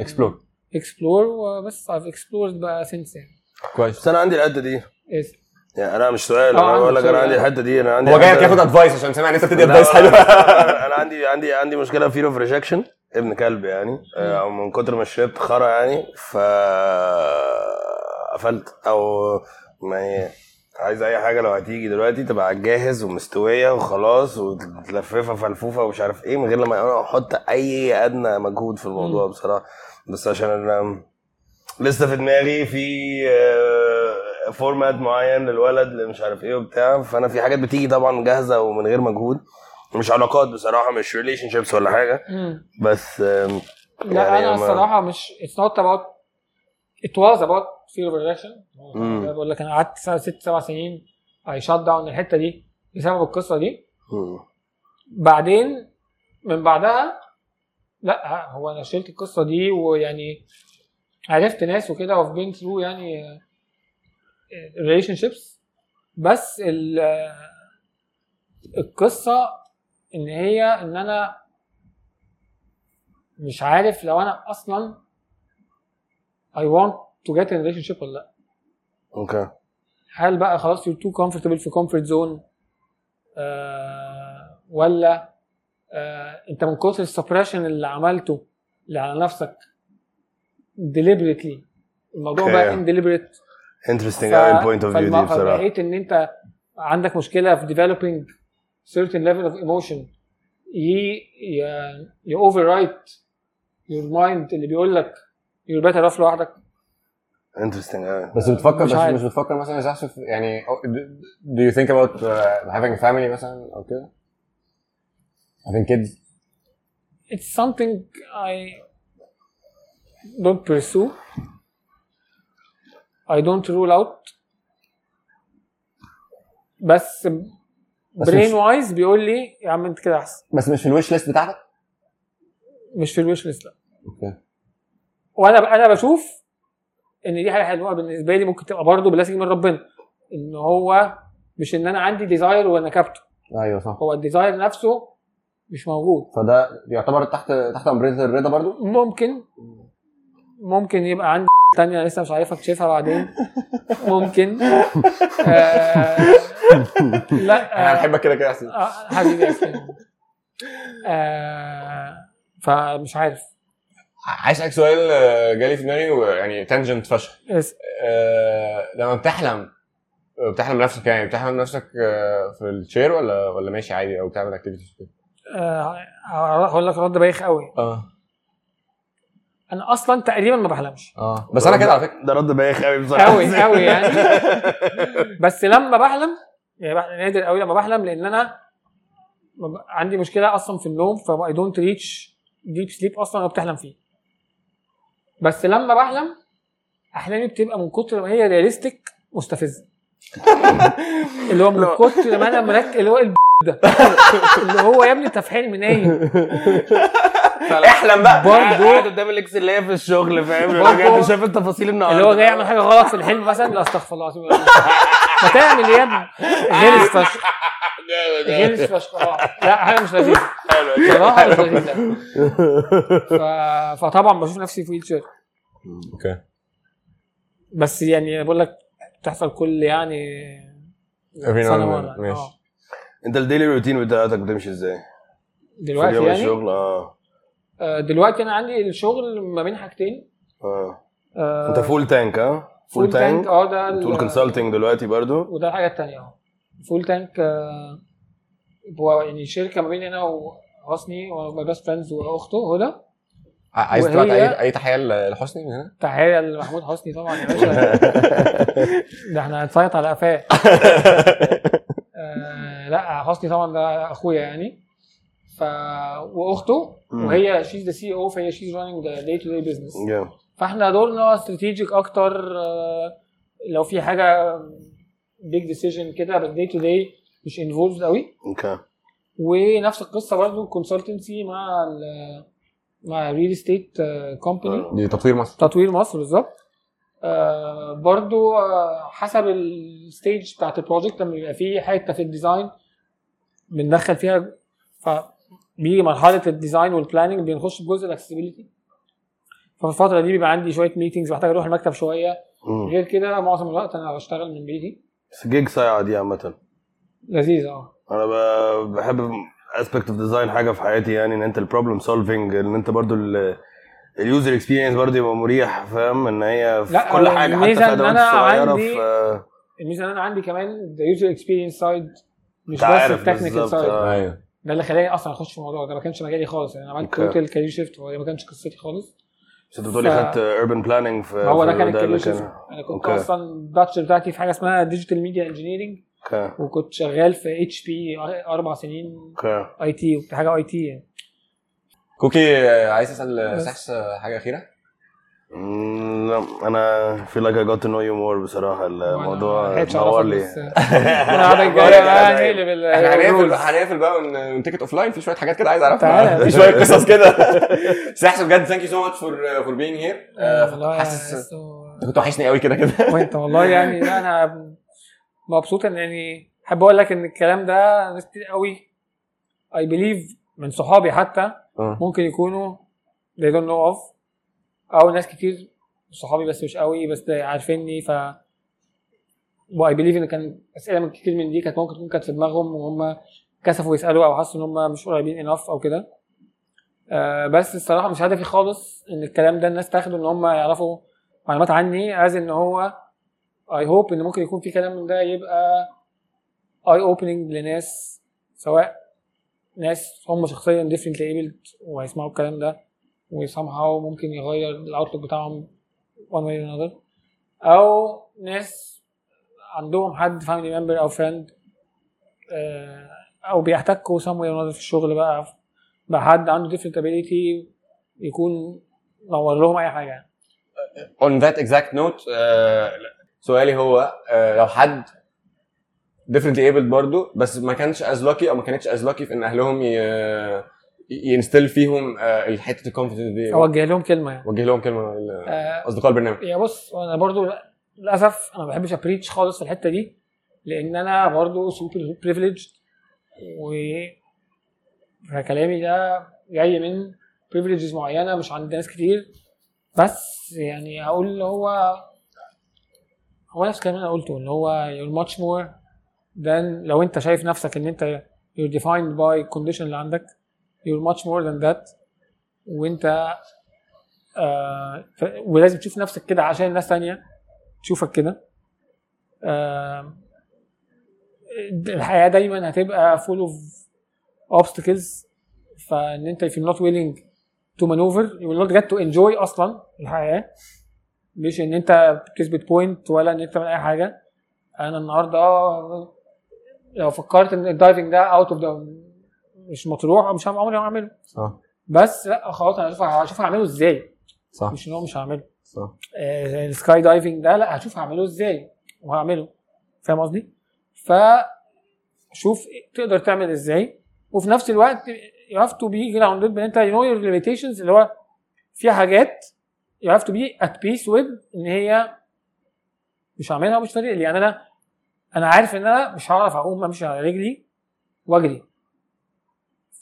explore explore وبس I've explored بقى since يعني. كويس. بس أنا عندي الحتة دي. Is- يعني أنا مش سؤال آه، أنا بقول لك أنا. عندي الحتة دي أنا عندي هو جاي حتة- ياخد advice عشان سامع ان انت بتدي advice حلوة. أنا عندي عندي عندي مشكلة fear of rejection ابن كلب يعني آه، أو من كتر ما شربت خرا يعني ف قفلت. أو ما هي عايز أي حاجة لو هتيجي دلوقتي تبقى على الجاهز ومستوية وخلاص وتلففها فلفوفة ومش عارف إيه من غير لما أحط أي أدنى مجهود في الموضوع. بصراحة. بس عشان أنا لسه في دماغي في format معين للولد اللي مش عارف إيه وبتاع. فأنا في حاجات بتيجي طبعا جاهزة ومن غير مجهود. مش علاقات بصراحة مش relationships ولا حاجة مم. بس آم، لا يعني أنا الصراحة مش about it was about fear of rejection مم. بقول لك أنا قعدت ست سبع سنين I shut down الحتة دي بسبب القصة دي مم. بعدين من بعدها لا هو أنا شلت القصة دي ويعني عرفت ناس وكده و I've been through يعني relationships بس آه، القصة إن هي إن أنا مش عارف لو أنا أصلا I want to get in a relationship ولا لأ. okay. هل بقى خلاص you're too comfortable في comfort zone آه ولا آه أنت من كتر ال suppression اللي عملته اللي على نفسك deliberately الموضوع Okay. بقى indeliberate. interesting قوي ال point of view دي بصراحة. فبقيت إن أنت عندك مشكلة في developing certain level of emotion ي ي- ي overwrite your mind اللي بيقول لك you're better off لوحدك انترستنج قوي بس بتفكر مش بس عارف. مش بتفكر مثلا يا في يعني do you think about uh, having a family مثلا او كده having kids it's something I don't pursue. I don't rule out. بس بس brain-wise بيقول لي يا عم انت كده أحسن. بس مش في ال wish list بتاعتك؟ مش في ال wish list لا. okay. وأنا أنا بشوف إن دي حاجة حلوة بالنسبة لي ممكن تبقى برضه blessing من ربنا. إن هو مش إن أنا عندي desire وأنا كابته أيوه صح. هو ال desire نفسه مش موجود. فده يعتبر تحت تحت umbrella الرضا برضو ممكن. ممكن يبقى عندي تانية لسه مش عارف اكتشفها بعدين. ممكن. آه لا أنا آه بحبك كده كده احسن آه حبيبي يا. آه فمش عارف. عايز أسألك سؤال جالي في دماغي ويعني tangent فشخ. آه، لما بتحلم بتحلم نفسك يعني بتحلم نفسك في ال chair ولا ولا ماشي عادي أو بتعمل activities كده هقول لك رد بايخ قوي. آه. أنا أصلا تقريبا ما بحلمش. آه. بس أنا كده على فكرة. ده رد بايخ قوي بصراحة. قوي قوي يعني. بس لما بحلم يعني نادر قوي لما بحلم لأن أنا عندي مشكلة أصلا في النوم ف I don't reach deep sleep أصلا لو بتحلم فيه. بس لما بحلم أحلامي بتبقى من كتر ما هي realistic مستفزة. اللي هو من كتر ما أنا مركز اللي هو الب- ده. اللي هو يا ابني أنت في حلم نايم. احلم بقى. برضه قاعد قدام الإكس اللي هي في الشغل فاهم؟ بجد شايف التفاصيل النهارده. اللي هو جاي يعمل حاجة غلط في الحلم مثلا لا استغفر الله العظيم. ما تعمل إيه يا ابني. غلس فشخ. غلس فشخ. آه. لا حاجة مش لذيذة. بصراحه مش لذيذة. فطبعا بشوف نفسي في wheelchair okay. بس يعني بقول لك بتحصل كل يعني سنة مره. ماشي. آه. انت ال daily routine بتاعتك بتمشي إزاي؟ دلوقتي يعني؟ الشغل آه. دلوقتي أنا عندي الشغل ما بين حاجتين. آه. آه، أنت Full Tank آه Full Tank آه ده ال consulting دلوقتي برضو؟ وده الحاجة الثانية آه. Full Tank آه، هو يعني شركة ما بين أنا وحسني و my best friends وأخته هدى عايز تبعت اي أي تحية لحسني من هنا؟ تحية لمحمود حسني طبعا يا باشا. ده إحنا هنسيط على قفاه. آه لا حسني طبعا ده أخويا يعني. ف وأخته. وهي she's the CEO فهي she's running the day-to-day business. فاحنا دورنا strategic أكتر آه، لو في حاجة big decision كده بس day-to-day مش involved قوي okay ونفس القصة برضه ال consultancy مع ال مع real estate company دي تطوير مصر. تطوير مصر بالظبط. آه برضو آه حسب ال stage بتاعت ال project لما بيبقى فيه حتة في ال design بندخل فيها فبيجي مرحلة ال design وال planning بنخش في جزء ال accessibility ففي الفترة دي بيبقى عندي شوية meetings محتاج أروح المكتب شوية. مم. غير كده معظم الوقت أنا بشتغل من بيتي. بس جيج صايعه دي عامة. لذيذ آه. أنا بحب aspect of design حاجة في حياتي يعني إن أنت ال problem solving إن أنت برضو ال user experience برضو يبقى مريح فاهم؟ إن هي في لا، كل حاجة حتى في ادوات أنا صغيرة عندي- في الميزة إن أنا عندي كمان the user experience side مش بس ال technical بالظبط، side آه. ده اللي خلاني أصلا أخش في الموضوع ده. ما كانش مجالي خالص. يعني أنا عملت. total career shift وهي ما كانش قصتي خالص. بس أنت بتقولي خدت urban planning في هو ده كان ال career shift أنا كنت okay. أصلا ال bachelor بتاعتي في حاجة اسمها digital media engineering وكنت شغال في HP أربع سنين IT وكنت حاجة IT يعني. okay عايز اسال. سحس حاجة أخيرة؟ لا أنا feel like I got to know you more بصراحة الموضوع نور لي. إحنا هنقفل. هنقفل بقى ون- ون take it offline في شوية حاجات كده عايز أعرفها. في شوية قصص كده. سحس بجد thank you so much for for being here حاسس أنت كنت وحشني قوي كده كده. وأنت والله يعني لا أنا مبسوط إن يعني احب أقول لك إن الكلام ده ناس كتير قوي I believe من صحابي حتى آه. ممكن يكونوا they don't know of. أو ناس كتير صحابي بس مش قوي بس عارفيني ف و I believe إن كان أسئلة من كتير من دي كانت ممكن تكون كانت في دماغهم وهم كسفوا يسألوا أو حسوا إن هم مش قريبين enough أو كده. آه بس الصراحة مش هدفي خالص إن الكلام ده الناس تاخده إن هم يعرفوا معلومات عني as إن هو I hope إن ممكن يكون في كلام من ده يبقى eye opening لناس سواء ناس هم شخصيا differently abled وهيسمعوا الكلام ده. و somehow ممكن يغير ال outlook بتاعهم one way or another أو ناس عندهم حد family member أو friend أو بيحتكوا some way or another في الشغل بقى بحد عنده different ability يكون نور لهم أي حاجة يعني. on that exact note آه، سؤالي هو آه، لو حد differently abled برضو بس ما كانش as lucky أو ما كانتش as lucky في إن أهلهم ي- ي instill فيهم آه، حتة ال confidence دي. أوجه لهم كلمة يعني. وجه لهم كلمة آه، أصدقاء البرنامج. يا بص أنا برضو للأسف أنا ما بحبش ا preach خالص في الحتة دي لأن أنا برضو super privileged و فكلامي ده جاي من privileges معينة مش عند ناس كتير. بس يعني هقول اللي هو هو نفس الكلام اللي أنا قلته اللي هو you're much more than لو أنت شايف نفسك إن أنت you're defined by condition اللي عندك. You're much more than that. وانت آه ف- ولازم تشوف نفسك كده عشان الناس تانية تشوفك كده. آه الحياة دايما هتبقى full of obstacles. فإن أنت if you're not willing to maneuver you will not get to enjoy أصلا الحياة. مش إن أنت بتثبت point ولا إن أنت تعمل أي حاجة. أنا النهارده آه، لو فكرت إن ال diving ده out of the مش مطروح مش عارف عمري هعمله. صح. بس لا خلاص أنا هشوف هشوف هعمله إزاي. صح. مش إن هو مش هعمله. صح. آه، ال sky diving ده لا هشوف هعمله إزاي وهعمله. فاهم قصدي؟ ف شوف تقدر تعمل إزاي. وفي نفس الوقت you have to be grounded بان انت you know your limitations اللي هو في حاجات you have to be at peace with إن هي مش هعملها ومش فارق لي. يعني أنا أنا عارف إن أنا مش هعرف أقوم أمشي على رجلي وأجري.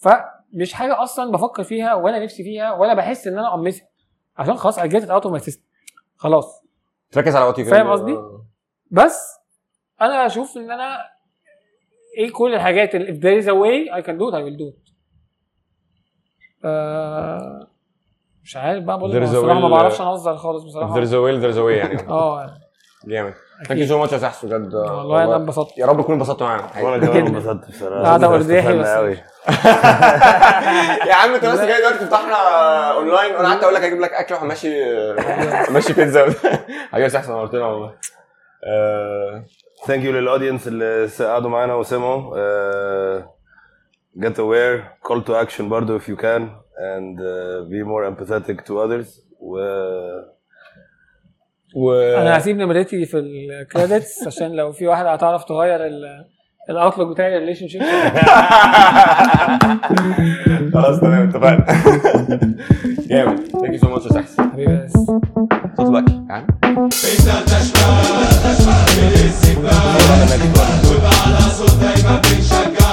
فمش حاجة أصلا بفكر فيها ولا نفسي فيها ولا بحس إن أنا امسها عشان خلاص it out of my system. خلاص. تركز على وقت فاهم قصدي؟ بس أنا أشوف إن أنا إيه كل الحاجات اللي if there is a way I can do it I will do it. آه مش عارف بقى بقول لك There is بصراحة ما بعرفش أنظر خالص If بصراحه there's a will there's a way يعني. آه جامد. thank. you so much يا سحس بجد. والله أنا انبسطت. يا رب تكونوا انبسطتوا معانا. وأنا حقيقي. كمان جدا. انبسطت بصراحة. قعدة ورديحي بس. قوي يا عم انت بس جاي دلوقتي تفتحنا اونلاين وأنا قعدت أقول لك أجيب لك أكل وهمشي همشي بيتزا حبيبي يا سحس نورتنا والله. آه، thank you لل audience اللي قعدوا معانا وسمعوا. uh, get aware call to action برضو if you can and uh, be more empathetic to others. و و... أنا هسيب نمرتي في ال credits عشان لو في واحد هتعرف تغير ال... ال outlook بتاع ال relationship خلاص تمام اتفقنا. جامد. thank you so much يا سحس حبيبي بس صوت بقى يا عم تشفى تشفى بالسباق وبعلى صوت دايما بنشجع